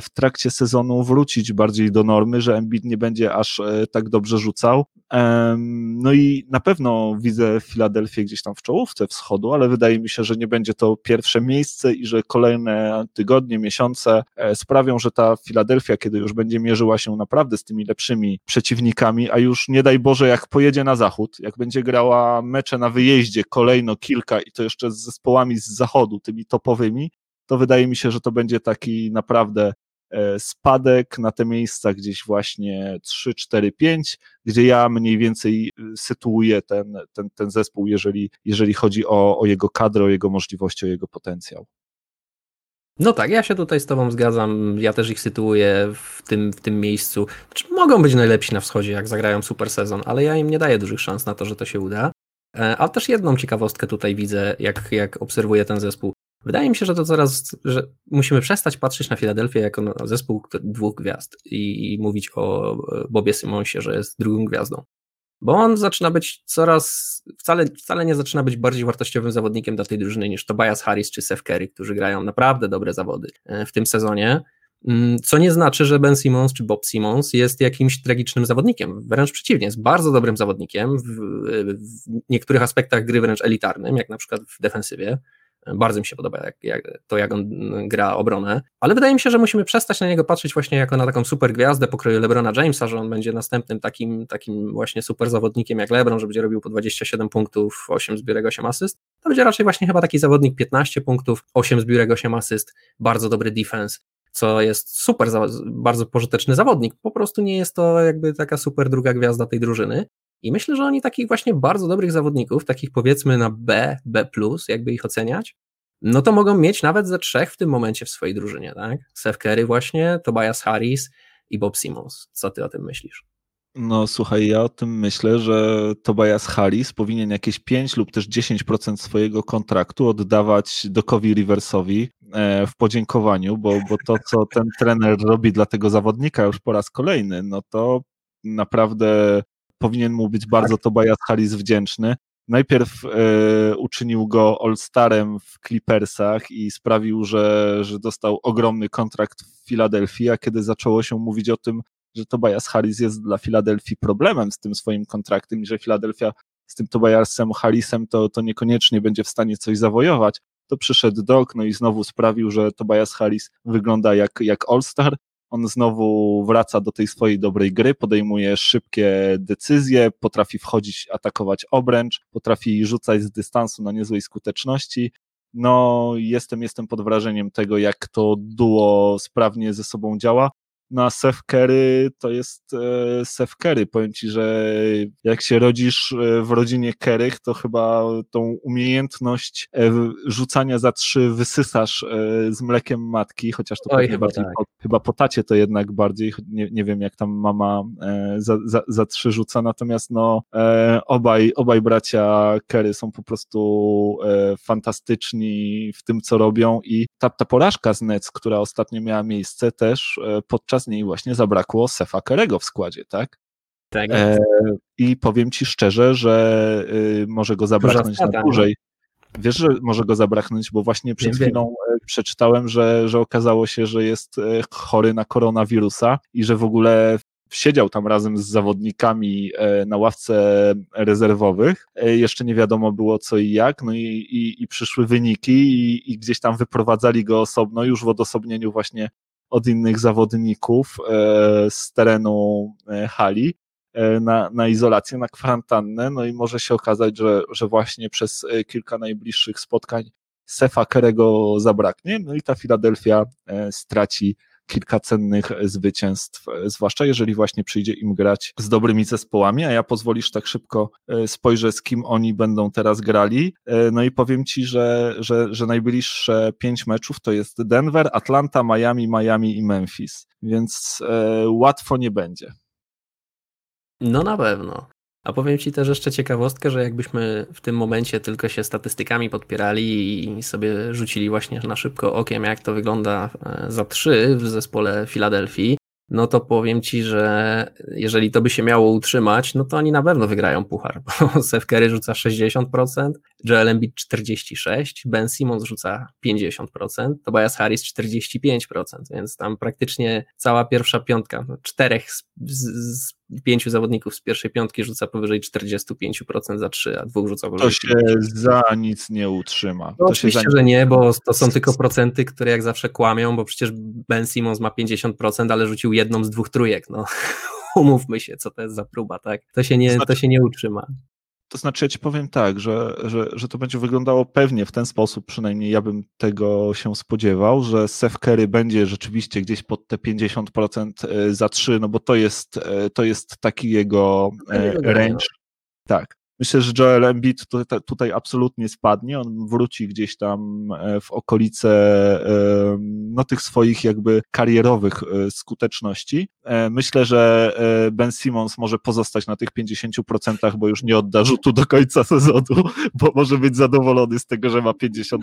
w trakcie sezonu wrócić bardziej do normy, że Embiid nie będzie aż e, tak dobrze rzucał. No i na pewno widzę Filadelfię gdzieś tam w czołówce wschodu, ale wydaje mi się, że nie będzie to pierwsze miejsce i że kolejne tygodnie, miesiące e, sprawią, że ta Filadelfia, kiedy już będzie mierzyła się naprawdę z tymi lepszymi przeciwnikami, a już nie daj Boże, jak pojedzie na zachód, jak będzie grała mecze na wyjeździe kolejno kilka i to jeszcze z zespołami z zachodu, tymi topowymi, to wydaje mi się, że to będzie taki naprawdę e, spadek na te miejsca gdzieś właśnie 3, 4, 5, gdzie ja mniej więcej e, sytuuję ten, ten, ten zespół, jeżeli, jeżeli chodzi o, o jego kadrę, o jego możliwości, o jego potencjał. No tak, ja się tutaj z Tobą zgadzam. Ja też ich sytuuję w tym, w tym miejscu. Znaczy, mogą być najlepsi na wschodzie, jak zagrają super sezon, ale ja im nie daję dużych szans na to, że to się uda. Ale też jedną ciekawostkę tutaj widzę, jak, jak obserwuję ten zespół. Wydaje mi się, że to coraz, że musimy przestać patrzeć na Filadelfię jako na zespół dwóch gwiazd i, i mówić o Bobie Simonsie, że jest drugą gwiazdą. Bo on zaczyna być coraz, wcale, wcale nie zaczyna być bardziej wartościowym zawodnikiem dla tej drużyny niż Tobias Harris czy Seth Curry, którzy grają naprawdę dobre zawody e, w tym sezonie. Mm, co nie znaczy, że Ben Simmons czy Bob Simmons jest jakimś tragicznym zawodnikiem. Wręcz przeciwnie, jest bardzo dobrym zawodnikiem, w, w niektórych aspektach gry wręcz elitarnym, jak na przykład w defensywie. Bardzo mi się podoba jak, jak, to, jak on gra obronę, ale wydaje mi się, że musimy przestać na niego patrzeć właśnie jako na taką super gwiazdę pokroju LeBrona Jamesa, że on będzie następnym takim, takim właśnie super zawodnikiem jak LeBron, że będzie robił po 27 punktów, 8 zbiórek, 8 asyst. To będzie raczej właśnie chyba taki zawodnik 15 punktów, 8 zbiórek, 8 asyst, bardzo dobry defense, co jest super, bardzo pożyteczny zawodnik. Po prostu nie jest to jakby taka super druga gwiazda tej drużyny. I myślę, że oni takich właśnie bardzo dobrych zawodników, takich powiedzmy na B, B, jakby ich oceniać, no to mogą mieć nawet ze trzech w tym momencie w swojej drużynie, tak? Seth Curry właśnie, Tobias Harris i Bob Simmons. Co ty o tym myślisz? No słuchaj, ja o tym myślę, że Tobias Harris powinien jakieś 5 lub też 10% swojego kontraktu oddawać Dokowi Riversowi e, w podziękowaniu, bo, bo to, co ten trener robi dla tego zawodnika już po raz kolejny, no to naprawdę powinien mu być bardzo tak. Tobias Harris wdzięczny. Najpierw e, uczynił go All-Starem w Clippersach i sprawił, że, że dostał ogromny kontrakt w Filadelfii, a kiedy zaczęło się mówić o tym, że Tobias Harris jest dla Filadelfii problemem z tym swoim kontraktem i że Filadelfia z tym Tobiasem Harrisem to, to niekoniecznie będzie w stanie coś zawojować, to przyszedł Doc, no i znowu sprawił, że Tobias Harris wygląda jak, jak All-Star, on znowu wraca do tej swojej dobrej gry, podejmuje szybkie decyzje, potrafi wchodzić, atakować obręcz, potrafi rzucać z dystansu na niezłej skuteczności. No, jestem, jestem pod wrażeniem tego, jak to duo sprawnie ze sobą działa na Seth Curry to jest e, Seth Curry. Powiem ci, że jak się rodzisz e, w rodzinie Kerrych, to chyba tą umiejętność e, rzucania za trzy wysysasz z mlekiem matki, chociaż to Oj, chyba, tak. Chyba po tacie to jednak bardziej, nie, nie wiem jak tam mama za, za, za trzy rzuca, natomiast no obaj, obaj bracia Kerry są po prostu fantastyczni w tym, co robią i ta, ta porażka z Nets, która ostatnio miała miejsce też podczas podczas niej właśnie zabrakło Sefa Kerego w składzie, tak? Tak. E, I powiem ci szczerze, że y, może go zabraknąć na dłużej. Wiesz, że może go zabraknąć, bo właśnie przed wiem, chwilą wiem. E, przeczytałem, że, że okazało się, że jest e, chory na koronawirusa i że w ogóle siedział tam razem z zawodnikami e, na ławce rezerwowych. Jeszcze nie wiadomo było co i jak, no i, i, i przyszły wyniki i, i, gdzieś tam wyprowadzali go osobno, już w odosobnieniu właśnie od innych zawodników e, z terenu e, hali e, na, na izolację, na kwarantannę, no i może się okazać, że, że właśnie przez kilka najbliższych spotkań Sefa Kerego zabraknie, no i ta Filadelfia straci kilka cennych zwycięstw, zwłaszcza jeżeli właśnie przyjdzie im grać z dobrymi zespołami, a ja pozwolisz tak szybko e, spojrzę, z kim oni będą teraz grali. E, no i powiem ci, że, że, że najbliższe pięć meczów to jest Denver, Atlanta, Miami, Miami i Memphis, więc e, łatwo nie będzie. No na pewno. A powiem Ci też jeszcze ciekawostkę, że jakbyśmy w tym momencie tylko się statystykami podpierali i sobie rzucili właśnie na szybko okiem, jak to wygląda e, za trzy w zespole Filadelfii, no to powiem Ci, że jeżeli to by się miało utrzymać, no to oni na pewno wygrają puchar, bo Seth Curry rzuca 60%, Joel Embiid 46%, Ben Simmons rzuca 50%, Tobias Harris 45%, więc tam praktycznie cała pierwsza piątka, no czterech z, z, z pięciu zawodników z pierwszej piątki rzuca powyżej 45% za trzy, a dwóch rzuca powyżej To się 50%. za nic nie utrzyma. No oczywiście, że nie, bo to są tylko procenty, które jak zawsze kłamią, bo przecież Ben Simmons ma 50%, ale rzucił jedną z dwóch trójek, no umówmy się, co to jest za próba, tak? To się nie, to się nie utrzyma. To znaczy, ja ci powiem tak, że, że, że to będzie wyglądało pewnie w ten sposób, przynajmniej ja bym tego się spodziewał, że Curry będzie rzeczywiście gdzieś pod te 50% e, za 3, no bo to jest, e, to jest taki jego range. Tak. Myślę, że Joel Embiid tutaj, absolutnie spadnie. On wróci gdzieś tam e, w okolice e, no, tych swoich jakby karierowych e, skuteczności. Myślę, że Ben Simmons może pozostać na tych 50%, bo już nie odda rzutu do końca sezonu, bo może być zadowolony z tego, że ma 50%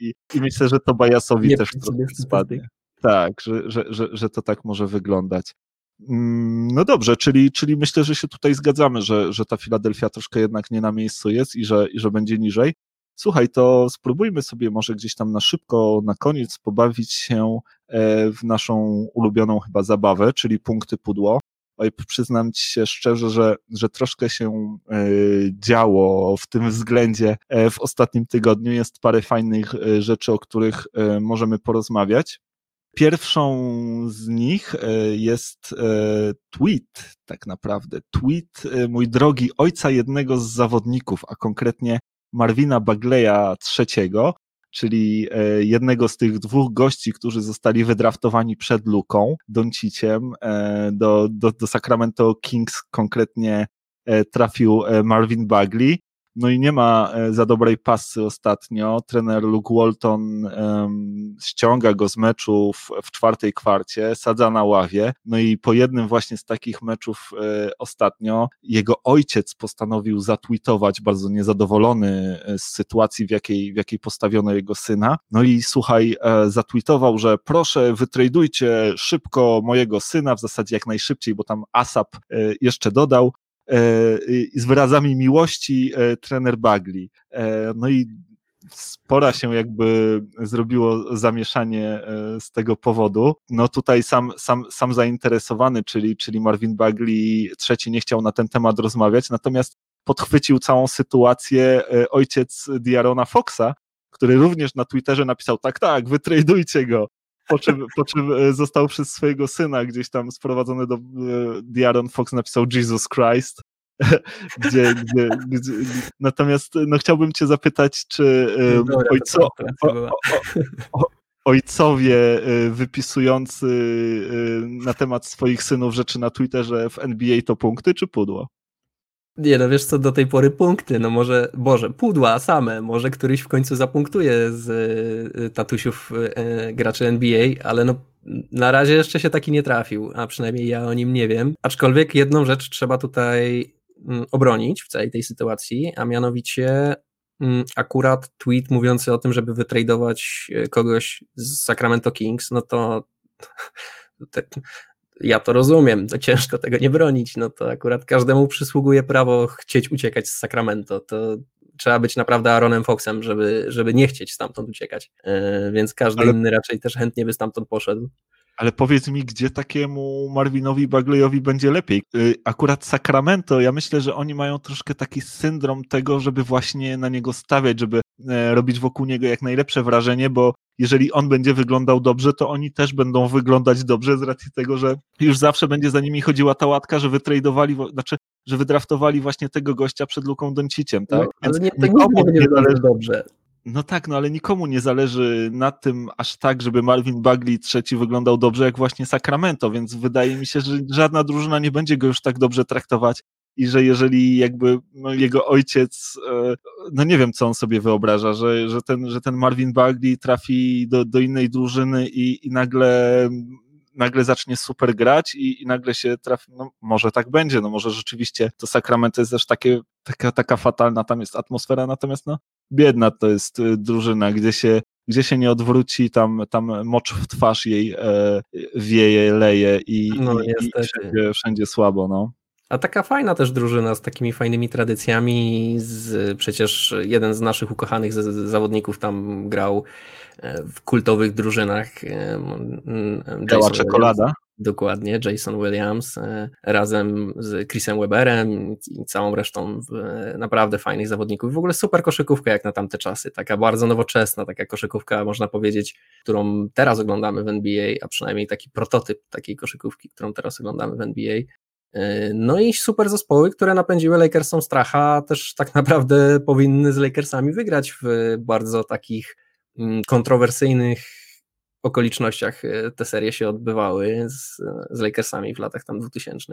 i, i myślę, że to Bajasowi też spadnie. Tak, że, że, że, że to tak może wyglądać. Mm, no dobrze, czyli, czyli myślę, że się tutaj zgadzamy, że, że ta Filadelfia troszkę jednak nie na miejscu jest i że, i że będzie niżej. Słuchaj, to spróbujmy sobie może gdzieś tam na szybko, na koniec pobawić się e, w naszą ulubioną chyba zabawę, czyli punkty pudło. Oj, przyznam ci się szczerze, że, że troszkę się e, działo w tym względzie e, w ostatnim tygodniu. Jest parę fajnych rzeczy, o których możemy porozmawiać. Pierwszą z nich e, jest e, tweet, tak naprawdę. Tweet, e, mój drogi, ojca jednego z zawodników, a konkretnie Marvina Bagleya III, czyli jednego z tych dwóch gości, którzy zostali wydraftowani przed Luką, Donciciem, do, do, do Sacramento Kings konkretnie trafił Marvin Bagley. No i nie ma e, za dobrej pasy ostatnio. Trener Luke Walton um, ściąga go z meczów w czwartej kwarcie, sadza na ławie. No i po jednym właśnie z takich meczów e, ostatnio jego ojciec postanowił zatweetować, bardzo niezadowolony e, z sytuacji, w jakiej, w jakiej postawiono jego syna. No i słuchaj, e, zatweetował, że proszę wytradujcie szybko mojego syna, w zasadzie jak najszybciej, bo tam ASAP jeszcze dodał, z wyrazami miłości e, trener Bagli. E, no i spora się jakby zrobiło zamieszanie z tego powodu. No tutaj sam, sam, sam zainteresowany, czyli, czyli Marvin Bagley trzeci nie chciał na ten temat rozmawiać, natomiast podchwycił całą sytuację ojciec Diarona Foxa, który również na Twitterze napisał tak, tak, wytradujcie go po czym, po czym e, został przez swojego syna gdzieś tam sprowadzony do. E, Diaron Fox napisał Jesus Christ. gdzie, gdzie, gdzie, natomiast no, chciałbym Cię zapytać, czy um, ojco, o, o, o, ojcowie wypisujący na temat swoich synów rzeczy na Twitterze w NBA to punkty czy pudło? Nie no, wiesz co, do tej pory punkty, no może, Boże, pudła same, może któryś w końcu zapunktuje z y, tatusiów y, graczy NBA, ale no na razie jeszcze się taki nie trafił, a przynajmniej ja o nim nie wiem. Aczkolwiek jedną rzecz trzeba tutaj mm, obronić w całej tej sytuacji, a mianowicie mm, akurat tweet mówiący o tym, żeby wytradować kogoś z Sacramento Kings, no to ja to rozumiem, to ciężko tego nie bronić, no to akurat każdemu przysługuje prawo chcieć uciekać z Sacramento, to trzeba być naprawdę Aaronem Foxem, żeby, żeby nie chcieć stamtąd uciekać, yy, więc każdy Ale... inny raczej też chętnie by stamtąd poszedł. Ale powiedz mi, gdzie takiemu Marvinowi Bagleyowi będzie lepiej? Y, akurat Sacramento, ja myślę, że oni mają troszkę taki syndrom tego, żeby właśnie na niego stawiać, żeby e, robić wokół niego jak najlepsze wrażenie, bo jeżeli on będzie wyglądał dobrze, to oni też będą wyglądać dobrze z racji tego, że już zawsze będzie za nimi chodziła ta łatka, że wytradowali, znaczy, że wydraftowali właśnie tego gościa przed Luką Donciciem, tak? No, ale nie, nikomu nie będzie zależy dobrze. No tak, no ale nikomu nie zależy na tym aż tak, żeby Marvin Bagley trzeci wyglądał dobrze, jak właśnie Sacramento, więc wydaje mi się, że żadna drużyna nie będzie go już tak dobrze traktować i że jeżeli jakby no, jego ojciec, e, no nie wiem, co on sobie wyobraża, że, że, ten, że ten Marvin Bagley trafi do, do innej drużyny i, i nagle nagle zacznie super grać i, i nagle się trafi, no może tak będzie, no może rzeczywiście to Sacramento jest też takie, taka, taka fatalna tam jest atmosfera, natomiast no biedna to jest y, drużyna, gdzie się gdzie się nie odwróci, tam, tam mocz w twarz jej e, wieje, leje i, no, i, i wszędzie, wszędzie słabo, no. A taka fajna też drużyna z takimi fajnymi tradycjami. Z, przecież jeden z naszych ukochanych z, z zawodników tam grał e, w kultowych drużynach. Biała czekolada. Dokładnie, Jason Williams e, razem z Chrisem Weberem i całą resztą naprawdę fajnych zawodników. W ogóle super koszykówka jak na tamte czasy, taka bardzo nowoczesna, taka koszykówka można powiedzieć, którą teraz oglądamy w NBA, a przynajmniej taki prototyp takiej koszykówki, którą teraz oglądamy w NBA. No i super zespoły, które napędziły Lakersom stracha, też tak naprawdę powinny z Lakersami wygrać w bardzo takich mm, kontrowersyjnych okolicznościach te serie się odbywały z, z Lakersami w latach tam 2000.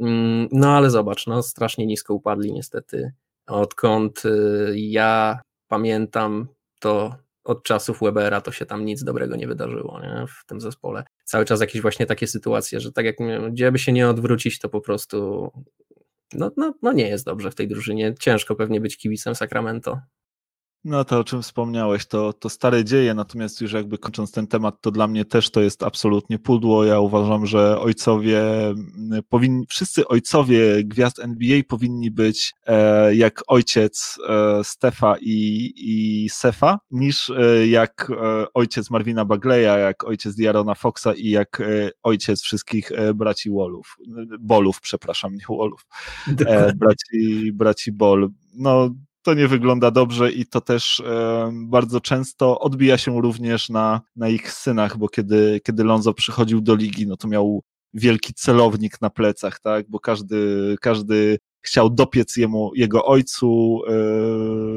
Mm, no ale zobacz, no strasznie nisko upadli niestety. Odkąd ja pamiętam, to od czasów Webera to się tam nic dobrego nie wydarzyło nie? w tym zespole. Cały czas jakieś właśnie takie sytuacje, że tak jak gdzie by się nie odwrócić, to po prostu no, no, no nie jest dobrze w tej drużynie. Ciężko pewnie być kibicem Sacramento. No to o czym wspomniałeś, to, to stare dzieje, natomiast już jakby kończąc ten temat, to dla mnie też to jest absolutnie pudło. Ja uważam, że ojcowie powinni, wszyscy ojcowie gwiazd NBA powinni być e, jak ojciec e, Stefa i, i Sefa, niż e, jak e, ojciec Marvina Bagleya, jak ojciec Diarona Foxa i jak e, ojciec wszystkich e, braci Wallów, Bolów, przepraszam, nie Wallów, braci, braci Bol. No to nie wygląda dobrze i to też e, bardzo często odbija się również na, na ich synach, bo kiedy, kiedy Lonzo przychodził do ligi, no to miał wielki celownik na plecach, tak, bo każdy, każdy chciał dopiec jemu, jego ojcu e,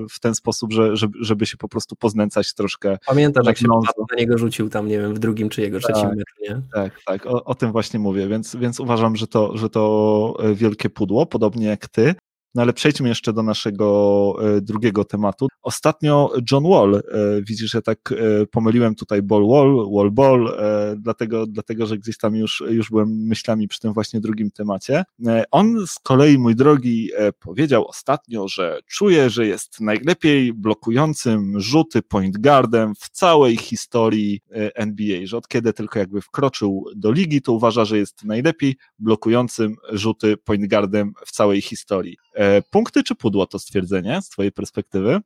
w ten sposób, że, żeby, żeby się po prostu poznęcać troszkę. Pamiętasz, jak się na niego rzucił tam, nie wiem, w drugim czy jego trzecim tak, meczu, nie? Tak, tak, o, o, tym właśnie mówię, więc, więc uważam, że to, że to e, wielkie pudło, podobnie jak ty. No ale przejdźmy jeszcze do naszego e, drugiego tematu. Ostatnio John Wall, e, widzisz, że tak e, pomyliłem tutaj ball wall, wall ball, dlatego, dlatego że gdzieś tam już, już byłem myślami przy tym właśnie drugim temacie. On z kolei, mój drogi, powiedział ostatnio, że czuje, że jest najlepiej blokującym rzuty point guardem w całej historii NBA, że od kiedy tylko jakby wkroczył do ligi, to uważa, że jest najlepiej blokującym rzuty point guardem w całej historii. E, punkty czy pudło to stwierdzenie z Twojej perspektywy?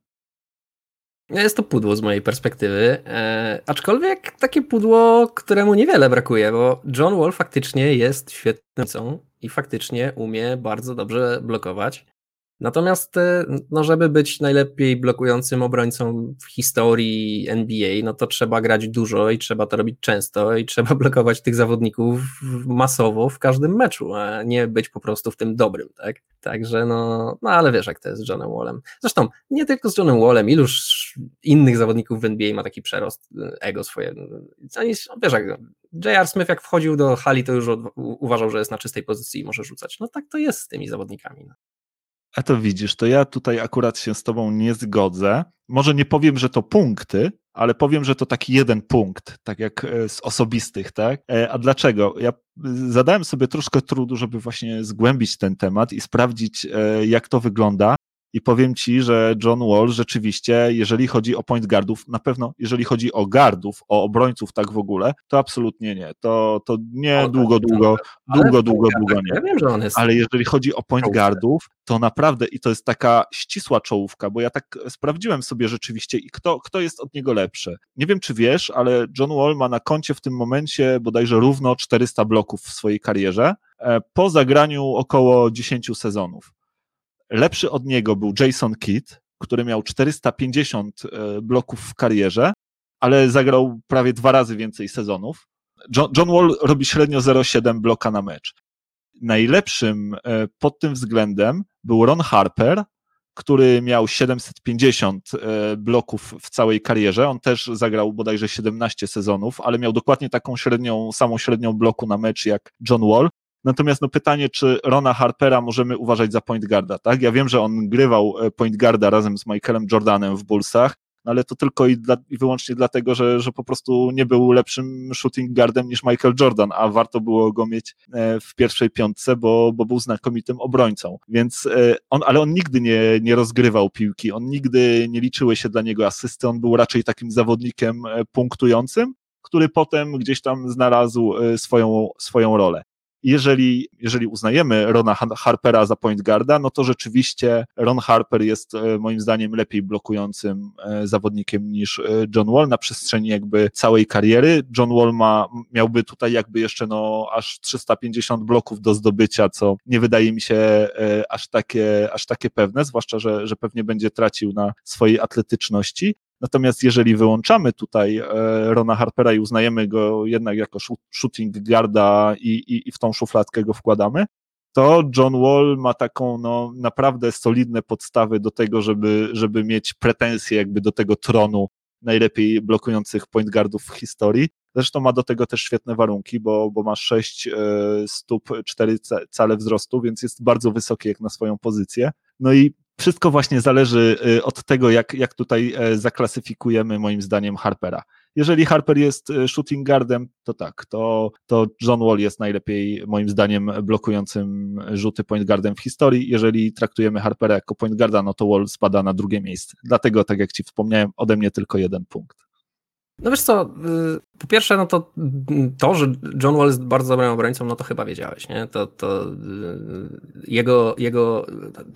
Jest to pudło z mojej perspektywy, e, aczkolwiek takie pudło, któremu niewiele brakuje, bo John Wall faktycznie jest świetnym i faktycznie umie bardzo dobrze blokować. Natomiast, e, no żeby być najlepiej blokującym obrońcą w historii NBA, no to trzeba grać dużo i trzeba to robić często i trzeba blokować tych zawodników masowo w każdym meczu, a nie być po prostu w tym dobrym, tak? Także no, no ale wiesz jak to jest z Johnem Wallem. Zresztą nie tylko z Johnem Wallem, iluż innych zawodników w NBA ma taki przerost e, ego swoje. Oni, wiesz jak J.R. Smith jak wchodził do hali, to już uważał, że jest na czystej pozycji i może rzucać. No tak to jest z tymi zawodnikami. A to widzisz, to ja tutaj akurat się z tobą nie zgodzę. Może nie powiem, że to punkty, ale powiem, że to taki jeden punkt, tak jak e, z osobistych, tak? E, a dlaczego? Ja zadałem sobie troszkę trudu, żeby właśnie zgłębić ten temat i sprawdzić, e, jak to wygląda. I powiem ci, że John Wall rzeczywiście, jeżeli chodzi o point guardów, na pewno, jeżeli chodzi o gardów, o obrońców tak w ogóle, to absolutnie nie. To, to nie o, długo, tak, długo, długo, długo, długo nie. Ja wiem, że on jest. Ale jeżeli chodzi o point guardów, to naprawdę, i to jest taka ścisła czołówka, bo ja tak sprawdziłem sobie rzeczywiście i kto, kto jest od niego lepszy. Nie wiem, czy wiesz, ale John Wall ma na koncie w tym momencie bodajże równo 400 bloków w swojej karierze, e, po zagraniu około 10 sezonów. Lepszy od niego był Jason Kidd, który miał 450 e, bloków w karierze, ale zagrał prawie dwa razy więcej sezonów. John, John Wall robi średnio 0,7 bloka na mecz. Najlepszym e, pod tym względem był Ron Harper, który miał 750 e, bloków w całej karierze. On też zagrał bodajże 17 sezonów, ale miał dokładnie taką średnią, samą średnią bloku na mecz jak John Wall. Natomiast no pytanie, czy Rona Harpera możemy uważać za point guarda, tak? Ja wiem, że on grywał e, point guarda razem z Michaelem Jordanem w Bullsach, no ale to tylko i, dla, i, wyłącznie dlatego, że, że po prostu nie był lepszym shooting guardem niż Michael Jordan, a warto było go mieć e, w pierwszej piątce, bo, bo był znakomitym obrońcą. Więc e, on, ale on nigdy nie, nie rozgrywał piłki, on nigdy nie liczyły się dla niego asysty, on był raczej takim zawodnikiem punktującym, który potem gdzieś tam znalazł swoją, swoją rolę jeżeli, jeżeli uznajemy Rona Harpera za point guarda, no to rzeczywiście Ron Harper jest e, moim zdaniem lepiej blokującym e, zawodnikiem niż e, John Wall na przestrzeni jakby całej kariery. John Wall ma, miałby tutaj jakby jeszcze no aż 350 bloków do zdobycia, co nie wydaje mi się aż takie, aż takie pewne, zwłaszcza, że, że pewnie będzie tracił na swojej atletyczności. Natomiast jeżeli wyłączamy tutaj e, Rona Harpera i uznajemy go jednak jako shooting guarda i, i, i w tą szufladkę go wkładamy, to John Wall ma taką no, naprawdę solidne podstawy do tego, żeby, żeby mieć pretensje jakby do tego tronu najlepiej blokujących point guardów w historii. Zresztą ma do tego też świetne warunki, bo, bo ma 6 e, stóp, 4 cale wzrostu, więc jest bardzo wysoki jak na swoją pozycję. No i wszystko właśnie zależy e, od tego, jak, jak tutaj e, zaklasyfikujemy moim zdaniem Harpera. Jeżeli Harper jest shooting guardem, to tak, to, to John Wall jest najlepiej moim zdaniem blokującym rzuty point guardem w historii. Jeżeli traktujemy Harpera jako point guarda, no to Wall spada na drugie miejsce. Dlatego, tak jak Ci wspomniałem, ode mnie tylko jeden punkt. No wiesz co, y, po pierwsze, no to to, że John Wall jest bardzo dobrym obrońcą, no to chyba wiedziałeś, nie? To, to y, jego, jego,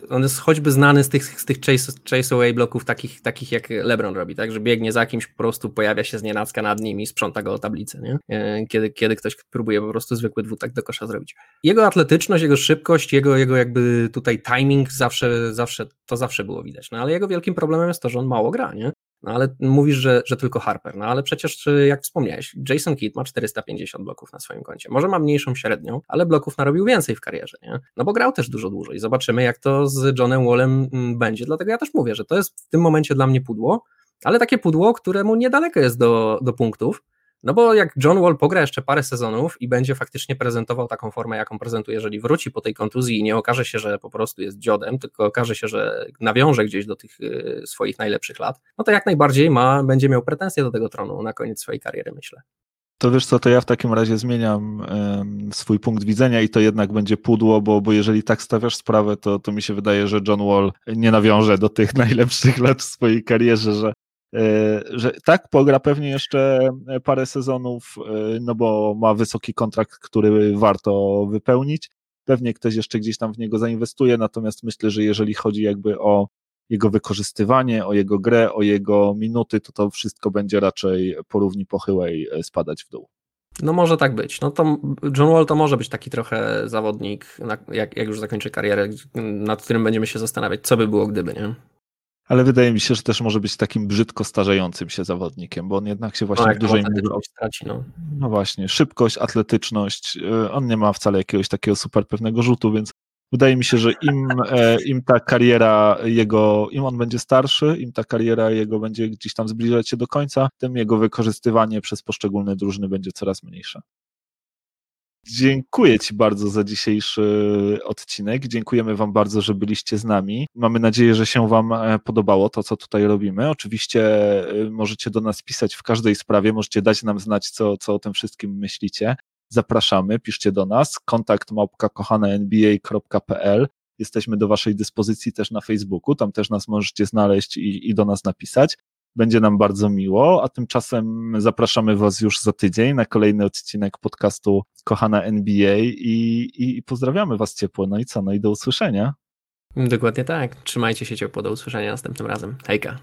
on jest choćby znany z tych, z tych chase, chase away bloków takich, takich jak LeBron robi, tak? Że biegnie za kimś, po prostu pojawia się z nienacka nad nim i sprząta go o tablicę, nie? Y, kiedy, kiedy ktoś próbuje po prostu zwykły dwutak do kosza zrobić. Jego atletyczność, jego szybkość, jego, jego jakby tutaj timing zawsze, zawsze, to zawsze było widać, no ale jego wielkim problemem jest to, że on mało gra, nie? No ale mówisz, że, że tylko Harper. No ale przecież, jak wspomniałeś, Jason Kidd ma 450 bloków na swoim koncie. Może ma mniejszą średnią, ale bloków narobił więcej w karierze, nie? No bo grał też dużo dłużej. Zobaczymy, jak to z Johnem Wallem mm, będzie. Dlatego ja też mówię, że to jest w tym momencie dla mnie pudło, ale takie pudło, któremu niedaleko jest do, do punktów. No bo jak John Wall pogra jeszcze parę sezonów i będzie faktycznie prezentował taką formę, jaką prezentuje, jeżeli wróci po tej kontuzji i nie okaże się, że po prostu jest dziodem, tylko okaże się, że nawiąże gdzieś do tych y, swoich najlepszych lat, no to jak najbardziej ma, będzie miał pretensje do tego tronu na koniec swojej kariery, myślę. To wiesz co, to ja w takim razie zmieniam um, swój punkt widzenia i to jednak będzie pudło, bo, bo jeżeli tak stawiasz sprawę, to, to mi się wydaje, że John Wall nie nawiąże do tych najlepszych lat w swojej karierze, że że tak, pogra pewnie jeszcze parę sezonów, e, no bo ma wysoki kontrakt, który warto wypełnić. Pewnie ktoś jeszcze gdzieś tam w niego zainwestuje, natomiast myślę, że jeżeli chodzi jakby o jego wykorzystywanie, o jego grę, o jego minuty, to to wszystko będzie raczej po równi pochyłej e, spadać w dół. No może tak być. No to John Wall to może być taki trochę zawodnik, jak, jak już zakończy karierę, nad którym będziemy się zastanawiać, co by było gdyby, nie? Ale wydaje mi się, że też może być takim brzydko starzejącym się zawodnikiem, bo on jednak się właśnie no, w dużej mierze... Straci, no. no właśnie, szybkość, atletyczność, y, on nie ma wcale jakiegoś takiego super pewnego rzutu, więc wydaje mi się, że im, e, im ta kariera jego, im on będzie starszy, im ta kariera jego będzie gdzieś tam zbliżać się do końca, tym jego wykorzystywanie przez poszczególne drużyny będzie coraz mniejsze. Dziękuję Ci bardzo za dzisiejszy odcinek. Dziękujemy Wam bardzo, że byliście z nami. Mamy nadzieję, że się Wam e, podobało to, co tutaj robimy. Oczywiście e, możecie do nas pisać w każdej sprawie, możecie dać nam znać, co, co o tym wszystkim myślicie. Zapraszamy, piszcie do nas. Kontakt małpka nba.pl. Jesteśmy do Waszej dyspozycji też na Facebooku, tam też nas możecie znaleźć i, i do nas napisać. Będzie nam bardzo miło, a tymczasem zapraszamy Was już za tydzień na kolejny odcinek podcastu Kochana NBA i, i, i pozdrawiamy Was ciepło. No i co? No i do usłyszenia. Dokładnie tak. Trzymajcie się ciepło. Do usłyszenia następnym razem. Hejka.